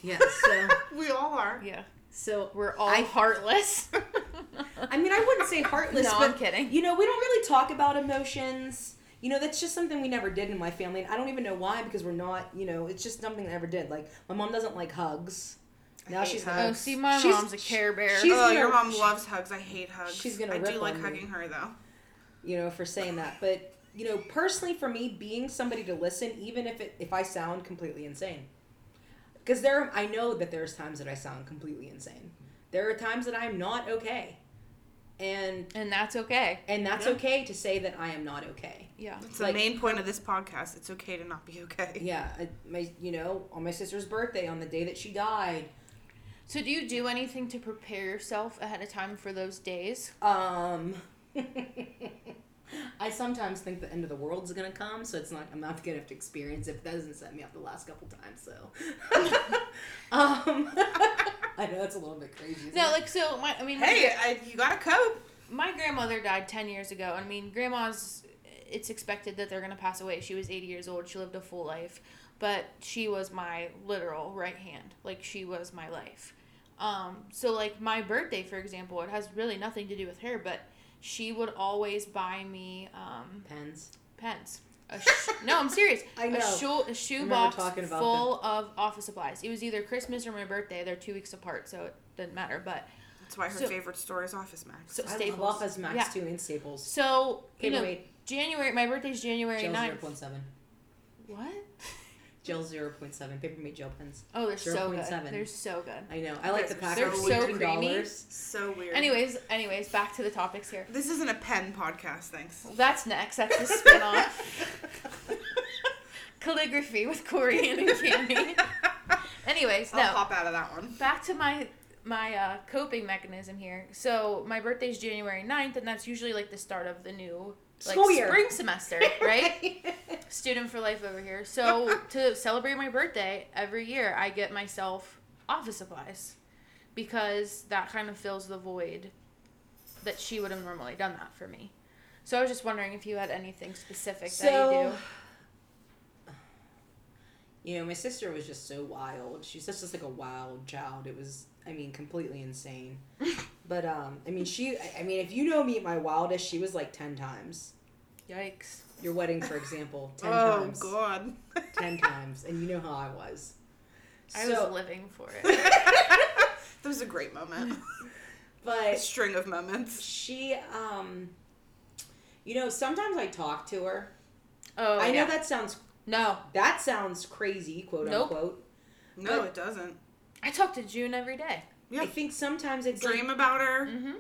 yeah so <laughs> We all are. Yeah. so We're all I- heartless. <laughs> <laughs> i mean i wouldn't say heartless No, but I'm kidding. you know we don't really talk about emotions you know that's just something we never did in my family and i don't even know why because we're not you know it's just something i never did like my mom doesn't like hugs I now hate she's oh, hugs. oh, gonna see, my She's- mom's a care bear. she's- oh, gonna- your mom she- loves hugs. I hate hugs. she's gonna I rip do like on me. hugging her though. you know, for saying that. But you know, personally, for me, being somebody to listen, even if it if I sound completely insane, because there, I know that there's times that I sound completely insane. There are times that I'm not okay, and and that's okay. and that's Yeah. okay to say that I am not okay. Yeah. It's Like- the main point of this podcast. It's okay to not be okay. Yeah, I, my you know, on my sister's birthday, on the day that she died, So do you do anything to prepare yourself ahead of time for those days? um. <laughs> I sometimes think the end of the world's gonna come, so it's not. I'm not gonna have to experience it. If that doesn't set me up the last couple times, so. <laughs> um, <laughs> I know it's a little bit crazy. No, it? like so. My, I mean, Hey, I, you gotta cope. my grandmother died 10 years ago. I mean, grandma's, it's expected that they're going to pass away. She was 80 years old. She lived a full life. But she was my literal right hand. Like, she was my life. Um, so, like, my birthday, for example, it has really nothing to do with her, but she would always buy me um, pens. pens. A sh- no, I'm serious. <laughs> I know. A, shoe, a shoe box talking about full of office supplies. It was either Christmas or my birthday. They're two weeks apart, so it doesn't matter. But That's why her So- favorite store is OfficeMax. so I Staples. love OfficeMax Yeah. too, and Staples. So you know, January. My birthday's January gel 9th. 0.7. What? <laughs> Gel 0.7. Papermate gel pens. Oh, they're so good. 0.7. They're so good. I know. I like the They're pack. so for weird. $18. so weird. Anyways, anyways, back to the topics here. this isn't a pen podcast. Thanks. That's next. That's the spin-off. <laughs> Calligraphy with Corey and <laughs> Cammy. Anyways, I'll no. pop out of that one. back to my my uh, coping mechanism here. So my birthday's January 9th, and that's usually like the start of the new like School year. spring semester, <laughs> right? Student for life over here. So <laughs> to celebrate my birthday every year, I get myself office supplies because that kind of fills the void that she would have normally done that for me. So I was just wondering if you had anything specific that you do. You know, my sister was just so wild. She's just, just like a wild child. It was, I mean, completely insane. <laughs> But um, I mean, she. I- I mean, if you know me at my wildest, she was like ten times. Yikes. Your wedding, for example, <laughs> ten oh times. Oh God. Ten times, and you know how I was. I So, was living for it. <laughs> that was a great moment. <laughs> a but string of moments. she, um, you know, sometimes I talk to her. Oh, I know that sounds No, that sounds crazy, quote Nope. unquote. No, it doesn't. I talk to June every day. Yeah. I think sometimes it's like, Dream about her. Mm-hmm.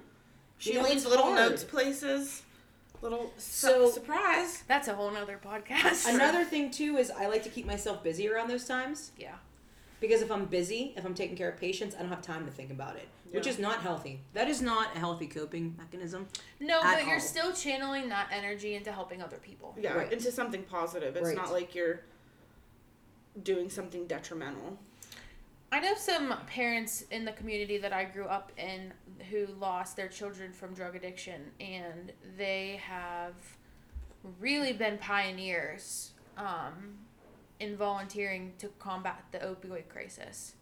She You know, leaves little hard. notes places. Little So- su- surprise. That's a whole nother podcast. <laughs> another thing too is I like to keep myself busy around those times. Yeah. Because if I'm busy, if I'm taking care of patients, I don't have time to think about it, which is not healthy. That is not a healthy coping mechanism. No, At but you're still channeling that energy into helping other people. Yeah, Right. into something positive. It's Right. not like you're doing something detrimental. I know some parents in the community that I grew up in who lost their children from drug addiction, and they have really been pioneers um, in volunteering to combat the opioid crisis.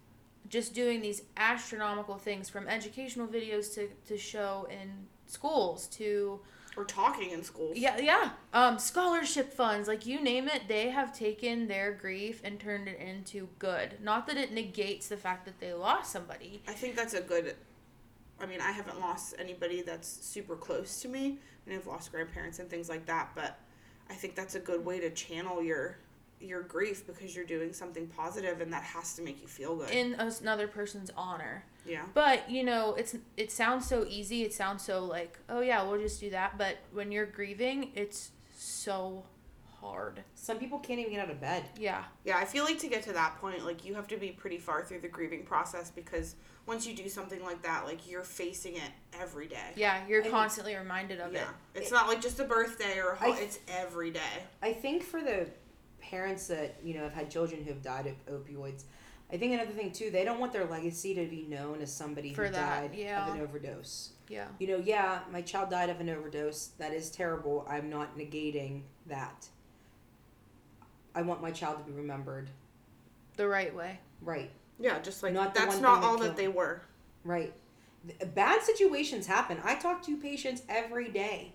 Just doing these astronomical things from educational videos to, to show in schools to Or talking in schools. yeah, yeah. Um, scholarship funds, like you name it, they have taken their grief and turned it into good. Not that it negates the fact that they lost somebody. I think that's a good. I mean, I haven't lost anybody that's super close to me, and I've lost grandparents and things like that. But I think that's a good way to channel your your grief because you're doing something positive, and that has to make you feel good. in another person's honor. yeah, But you know, it's it sounds so easy. It sounds so like, oh yeah, we'll just do that. But when you're grieving, it's so hard. Some people can't even get out of bed. Yeah, yeah. I feel like to get to that point, like you have to be pretty far through the grieving process because once you do something like that, like you're facing it every day. yeah, you're And- constantly reminded of it. Yeah, it. it's not like just a birthday or a ho- I- it's every day. I think for the parents that you know have had children who have died of opioids, I think another thing too, they don't want their legacy to be known as somebody For who that, died yeah. of an overdose. Yeah, You know, yeah, my child died of an overdose. That is terrible. I'm not negating that. I want my child to be remembered. the right way. Right. Yeah, just like Not the that's one not thing that all that they were. Right. Bad situations happen. I talk to patients every day.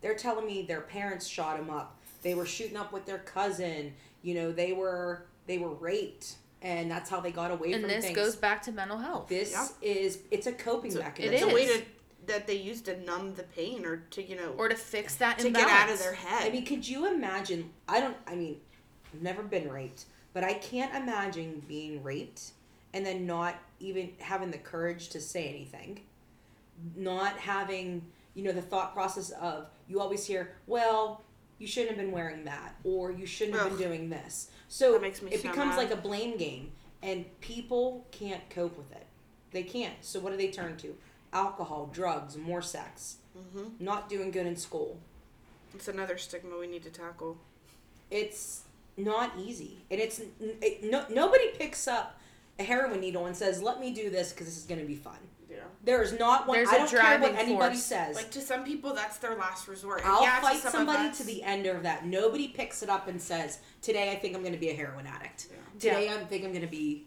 They're telling me their parents shot them up. They were shooting up with their cousin. You know, they were they were raped, and that's how they got away And from this things. goes back to mental health. this Yeah. is it's a coping It's a, mechanism. it's It a way to that they use to numb the pain or to you know or to fix that to imbalance. get out of their head. I mean, could you imagine? I don't. I mean, I've never been raped, but I can't imagine being raped and then not even having the courage to say anything. Not having, you know, the thought process of you always hear, well, you shouldn't have been wearing that, or you shouldn't have Ugh. been doing this. So That makes me it so becomes mad. like a blame game, and people can't cope with it. They can't. So what do they turn to? Alcohol, drugs, more sex. hmm Not doing good in school. It's another stigma we need to tackle. it's not easy and it's it, no, nobody picks up a heroin needle and says let me do this because this is going to be fun. There is not one There's i a don't care what anybody force. says Like to some people, that's their last resort. And i'll yeah, fight some somebody to the end of that nobody picks it up and says today i think i'm going to be a heroin addict Yeah. today i think i'm going to be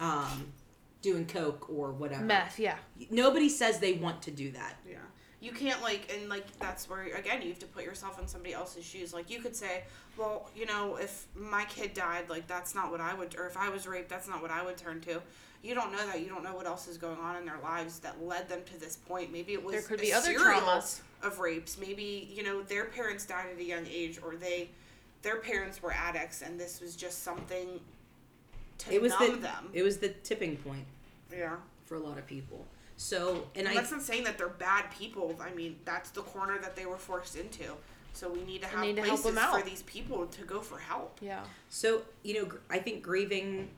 um, doing coke or whatever Meth, yeah. nobody says they want to do that Yeah. You can't like and like that's where again you have to put yourself in somebody else's shoes. Like you could say, well, you know, if my kid died, like that's not what I would, or if I was raped, that's not what I would turn to. You don't know that. You don't know what else is going on in their lives that led them to this point. Maybe it was There could a be other traumas. of rapes. Maybe you know their parents died at a young age, or they their parents were addicts, and this was just something to it was numb the them. it was the tipping point yeah. for a lot of people so and And i that's not saying that they're bad people. I mean, that's the corner that they were forced into. So we need to have need to help places them out. for these people to go for help. Yeah. So, you know, gr- I think grieving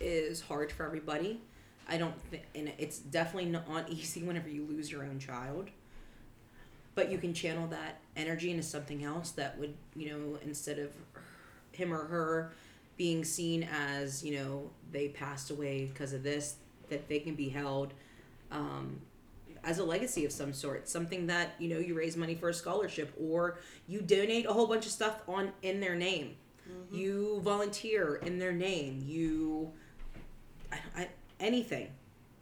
is hard for everybody. I don't think, and it's definitely not <laughs> easy whenever you lose your own child. But you can channel that energy into something else that would, you know, instead of him or her being seen as, you know, they passed away because of this, that they can be held um, as a legacy of some sort. Something that, you know, you raise money for a scholarship or you donate a whole bunch of stuff on in their name you volunteer in their name you I, I, anything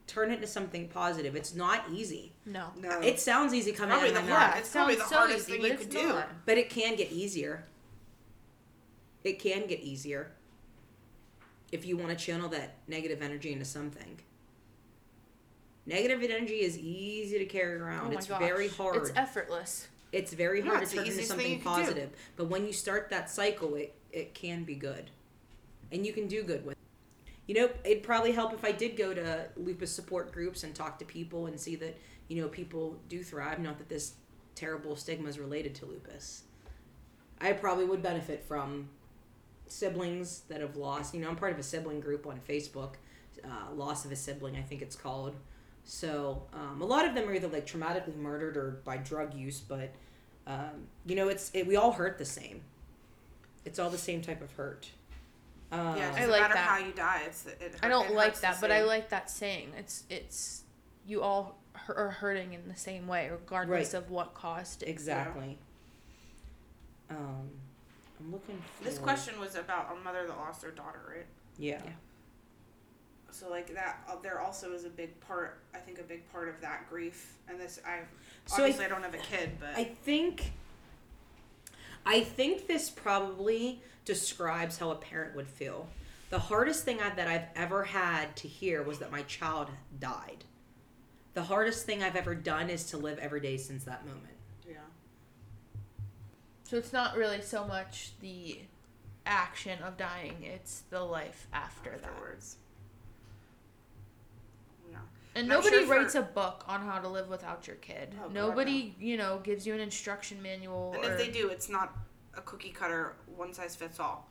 turn it into something positive. It's not easy. No. No, It sounds easy coming probably out of my hard. mouth, It's probably the so hardest easy, thing you could do. not. but it can get easier. It can get easier if you want to channel that negative energy into something. Negative energy is easy to carry around. Oh my it's gosh. very hard. It's effortless. it's very Yeah, hard it's to the turn into something you do. positive. But when you start that cycle, it, it can be good. And you can do good with it. You know, it'd probably help if I did go to lupus support groups and talk to people and see that, you know, people do thrive. Not that this terrible stigma is related to lupus. I probably would benefit from siblings that have lost. You know, I'm part of a sibling group on Facebook, uh, Loss of a Sibling, I think it's called. So um, a lot of them are either like traumatically murdered or by drug use, but um, you know, it's it, we all hurt the same. It's all the same type of hurt. Um, Yeah, it I doesn't like matter that. how you die. It's it, I don't it like that, but I like that saying. It's it's you all hu- are hurting in the same way, regardless Right. of what caused it. exactly. Um, I'm looking. For, This question was about a mother that lost her daughter, right? Yeah. Yeah. So like that, uh, there also is a big part. I think a big part of that grief, and this I So I obviously I, don't have a kid, but I think I think this probably describes how a parent would feel. The hardest thing I, that I've ever had to hear was that my child died. The hardest thing I've ever done is to live every day since that moment. yeah, So it's not really so much the action of dying; it's the life after that. afterwards. Yeah, And And I'm nobody sure for- writes a book on how to live without your kid. Oh, God, nobody, you know, gives you an instruction manual. and or, if they do, it's not a cookie cutter, one size fits all.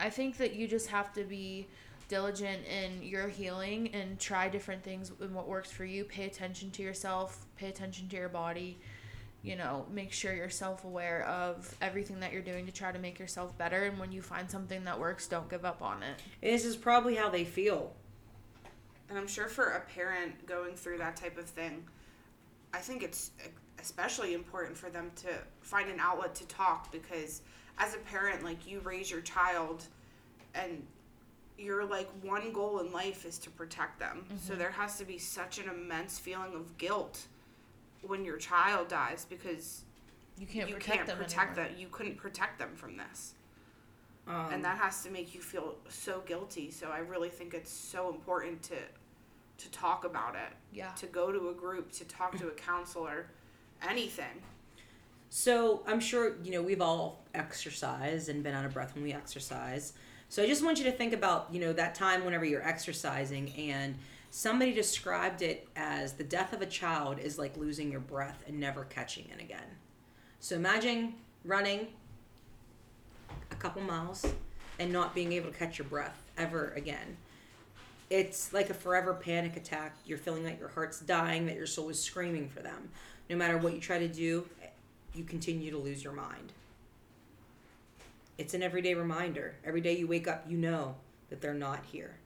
I think that you just have to be diligent in your healing and try different things and what works for you. Pay attention to yourself, pay attention to your body. You know, make sure you're self aware of everything that you're doing to try to make yourself better. And when you find something that works, don't give up on it. And this is probably how they feel. And I'm sure for a parent going through that type of thing, I think it's especially important for them to find an outlet to talk because as a parent, like you raise your child and your like one goal in life is to protect them. So there has to be such an immense feeling of guilt when your child dies because You can't you protect can't them protect anymore. them. You couldn't protect them from this. Um, and that has to make you feel so guilty. So I really think it's so important to to talk about it, Yeah. to go to a group, to talk to a counselor, anything. So I'm sure you know we've all exercised and been out of breath when we exercise. So I just want you to think about you know that time whenever you're exercising and somebody described it as the death of a child is like losing your breath and never catching it again. So imagine running a couple miles and not being able to catch your breath ever again. It's like a forever panic attack. You're feeling like your heart's dying, that your soul is screaming for them. No matter what you try to do, you continue to lose your mind. It's an everyday reminder. Every day you wake up, you know that they're not here.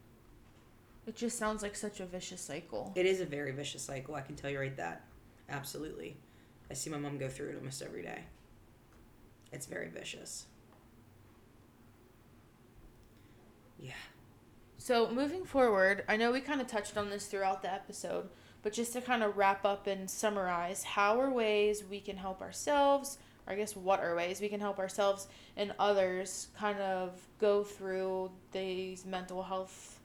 It just sounds like such a vicious cycle. It is a very vicious cycle. I can tell you right that. Absolutely. I see my mom go through it almost every day. It's very vicious. Yeah. So moving forward, I know we kind of touched on this throughout the episode, but just to kind of wrap up and summarize, how are ways we can help ourselves, or I guess what are ways we can help ourselves and others kind of go through these mental health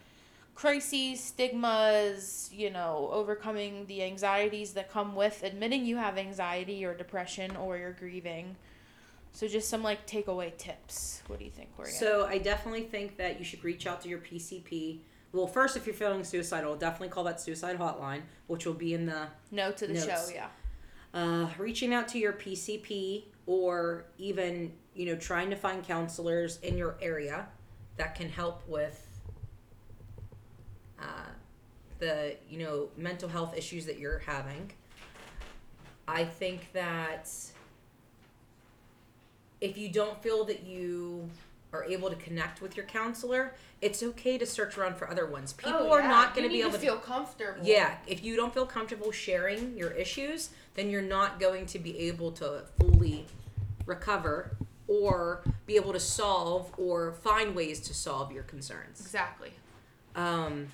crises, stigmas, you know, overcoming the anxieties that come with admitting you have anxiety or depression or you're grieving. So just some like takeaway tips. What do you think, Corey? So I definitely think that you should reach out to your PCP. Well, first, if you're feeling suicidal, definitely call that suicide hotline, which will be in the no to the Notes. show, yeah. uh, reaching out to your PCP or even you know trying to find counselors in your area that can help with uh, the you know mental health issues that you're having. I think that if you don't feel that you are able to connect with your counselor, it's okay to search around for other ones. People Oh, are not going to be able to feel comfortable. yeah, if you don't feel comfortable sharing your issues, then you're not going to be able to fully recover or be able to solve or find ways to solve your concerns. Exactly. Um,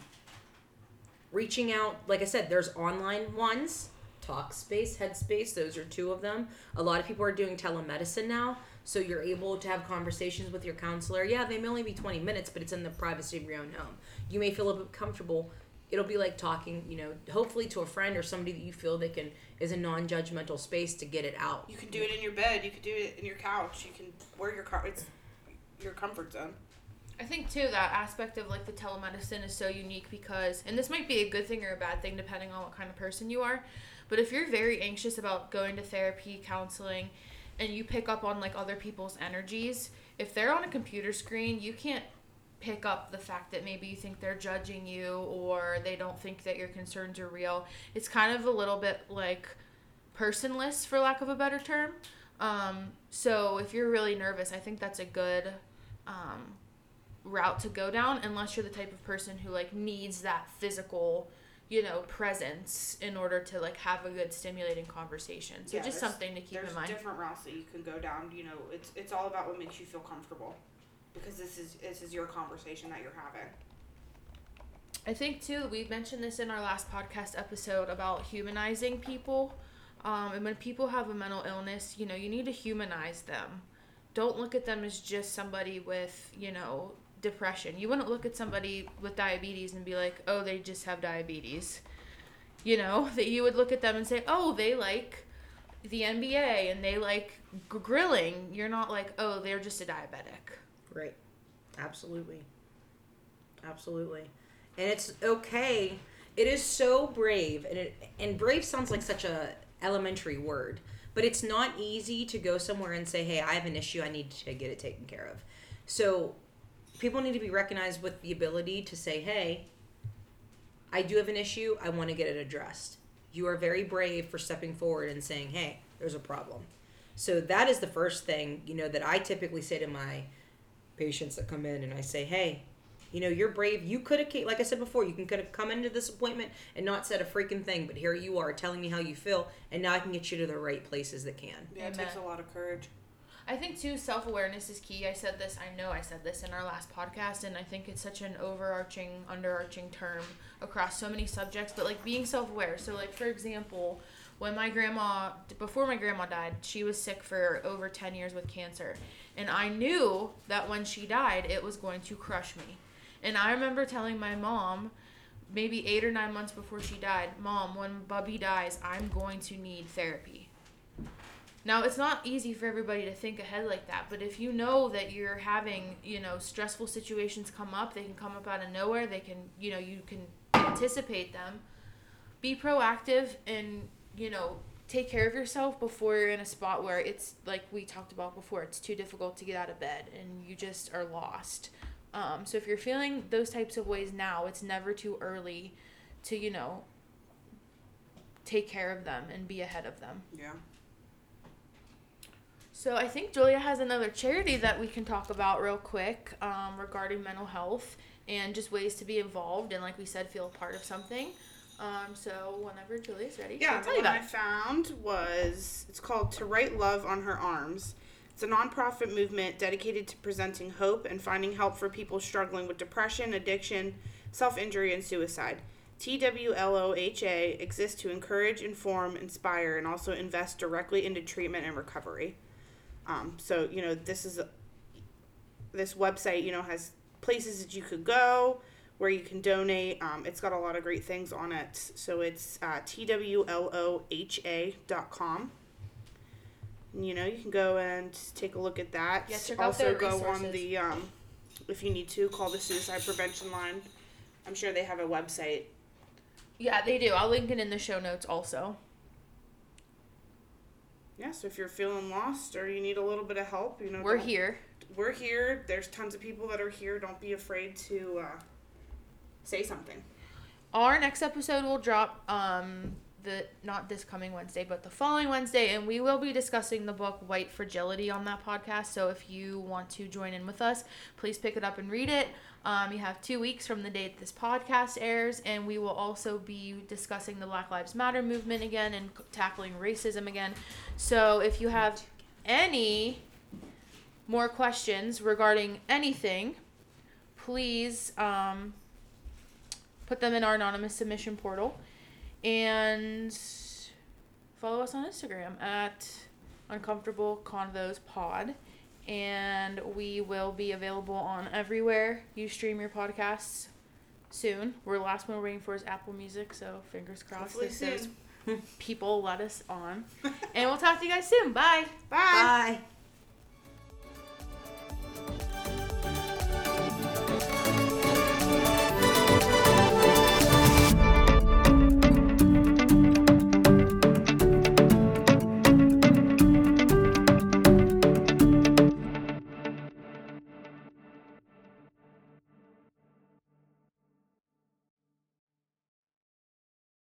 reaching out. Like I said, there's online ones. Talkspace, Headspace, those are two of them. A lot of people are doing telemedicine now, so you're able to have conversations with your counselor. Yeah, they may only be 20 minutes, but it's in the privacy of your own home. You may feel a bit comfortable. It'll be like talking, you know, hopefully to a friend or somebody that you feel that can is a non-judgmental space to get it out. You can do it in your bed. You can do it in your couch. You can wear your car. It's your comfort zone. I think too that aspect of like the telemedicine is so unique because, and this might be a good thing or a bad thing depending on what kind of person you are, but if you're very anxious about going to therapy, counseling, and you pick up on like other people's energies, if they're on a computer screen, you can't pick up the fact that maybe you think they're judging you or they don't think that your concerns are real. It's kind of a little bit like personless, for lack of a better term. Um, so if you're really nervous, I think that's a good um, route to go down, unless you're the type of person who like needs that physical, you know, presence in order to like have a good stimulating conversation. So Yeah, just something to keep in mind. There's different routes that you can go down. You know, it's it's all about what makes you feel comfortable, because this is this is your conversation that you're having. I think too, we mentioned this in our last podcast episode about humanizing people. Um, and when people have a mental illness, you know, you need to humanize them. Don't look at them as just somebody with, you know, depression. You wouldn't look at somebody with diabetes and be like, oh, they just have diabetes. You know, <laughs> that you would look at them and say, oh, they like the NBA and they like grilling. You're not like, oh, they're just a diabetic. Right. Absolutely. Absolutely. And it's okay. It is so brave and it and brave sounds like such a elementary word, but it's not easy to go somewhere and say, "Hey, I have an issue. I need to get it taken care of." So, people need to be recognized with the ability to say, "Hey, I do have an issue. I want to get it addressed." You are very brave for stepping forward and saying, "Hey, there's a problem." So that is the first thing, you know, that I typically say to my patients that come in and I say, hey, you know, you're brave. You could have, like I said before, you can could have come into this appointment and not said a freaking thing, but here you are telling me how you feel, and now I can get you to the right places that can. Yeah, it Amen. takes a lot of courage. I think too self awareness is key. I said this, I know I said this in our last podcast, and I think it's such an overarching, underarching term across so many subjects. But like being self aware. So like for example, when my grandma, before my grandma died, she was sick for over ten years with cancer, and I knew that when she died, it was going to crush me. And I remember telling my mom, maybe eight or nine months before she died, Mom, when Bubby dies, I'm going to need therapy. Now, it's not easy for everybody to think ahead like that, but if you know that you're having, you know, stressful situations come up, they can come up out of nowhere, they can, you know, you can anticipate them. Be proactive and, you know, take care of yourself before you're in a spot where it's like we talked about before, it's too difficult to get out of bed and you just are lost. Um, so if you're feeling those types of ways now, it's never too early to, you know, take care of them and be ahead of them. Yeah. So I think Julia has another charity that we can talk about real quick um, regarding mental health and just ways to be involved and, like we said, feel a part of something. Um, so whenever Julia's ready, Yeah, she'll the tell you one I found was it's called To Write Love on Her Arms. It's a nonprofit movement dedicated to presenting hope and finding help for people struggling with depression, addiction, self injury, and suicide. TWLOHA exists to encourage, inform, inspire, and also invest directly into treatment and recovery. Um, so you know this is a, this website you know has places that you could go where you can donate. Um, it's got a lot of great things on it. So it's uh, dot com. you know, you can go and take a look at that. Yeah, check out also their go on the um, if you need to call the suicide prevention line. I'm sure they have a website. Yeah, they do. I'll link it in the show notes also. Yeah, so if you're feeling lost or you need a little bit of help, you know, We're here. We're here. There's tons of people that are here. Don't be afraid to uh, say something. Our next episode will drop um the not this coming Wednesday, but the following Wednesday, and we will be discussing the book White Fragility on that podcast. So if you want to join in with us, please pick it up and read it. Um, you have two weeks from the date this podcast airs, and we will also be discussing the Black Lives Matter movement again and tackling racism again. So if you have any more questions regarding anything, please um, put them in our anonymous submission portal, and follow us on Instagram at Uncomfortable Convos Pod and we will be available on everywhere you stream your podcasts soon. We're the last one we're waiting for is Apple Music, so fingers crossed Hopefully soon <laughs> people let us on. and we'll talk to you guys soon. Bye. Bye. Bye.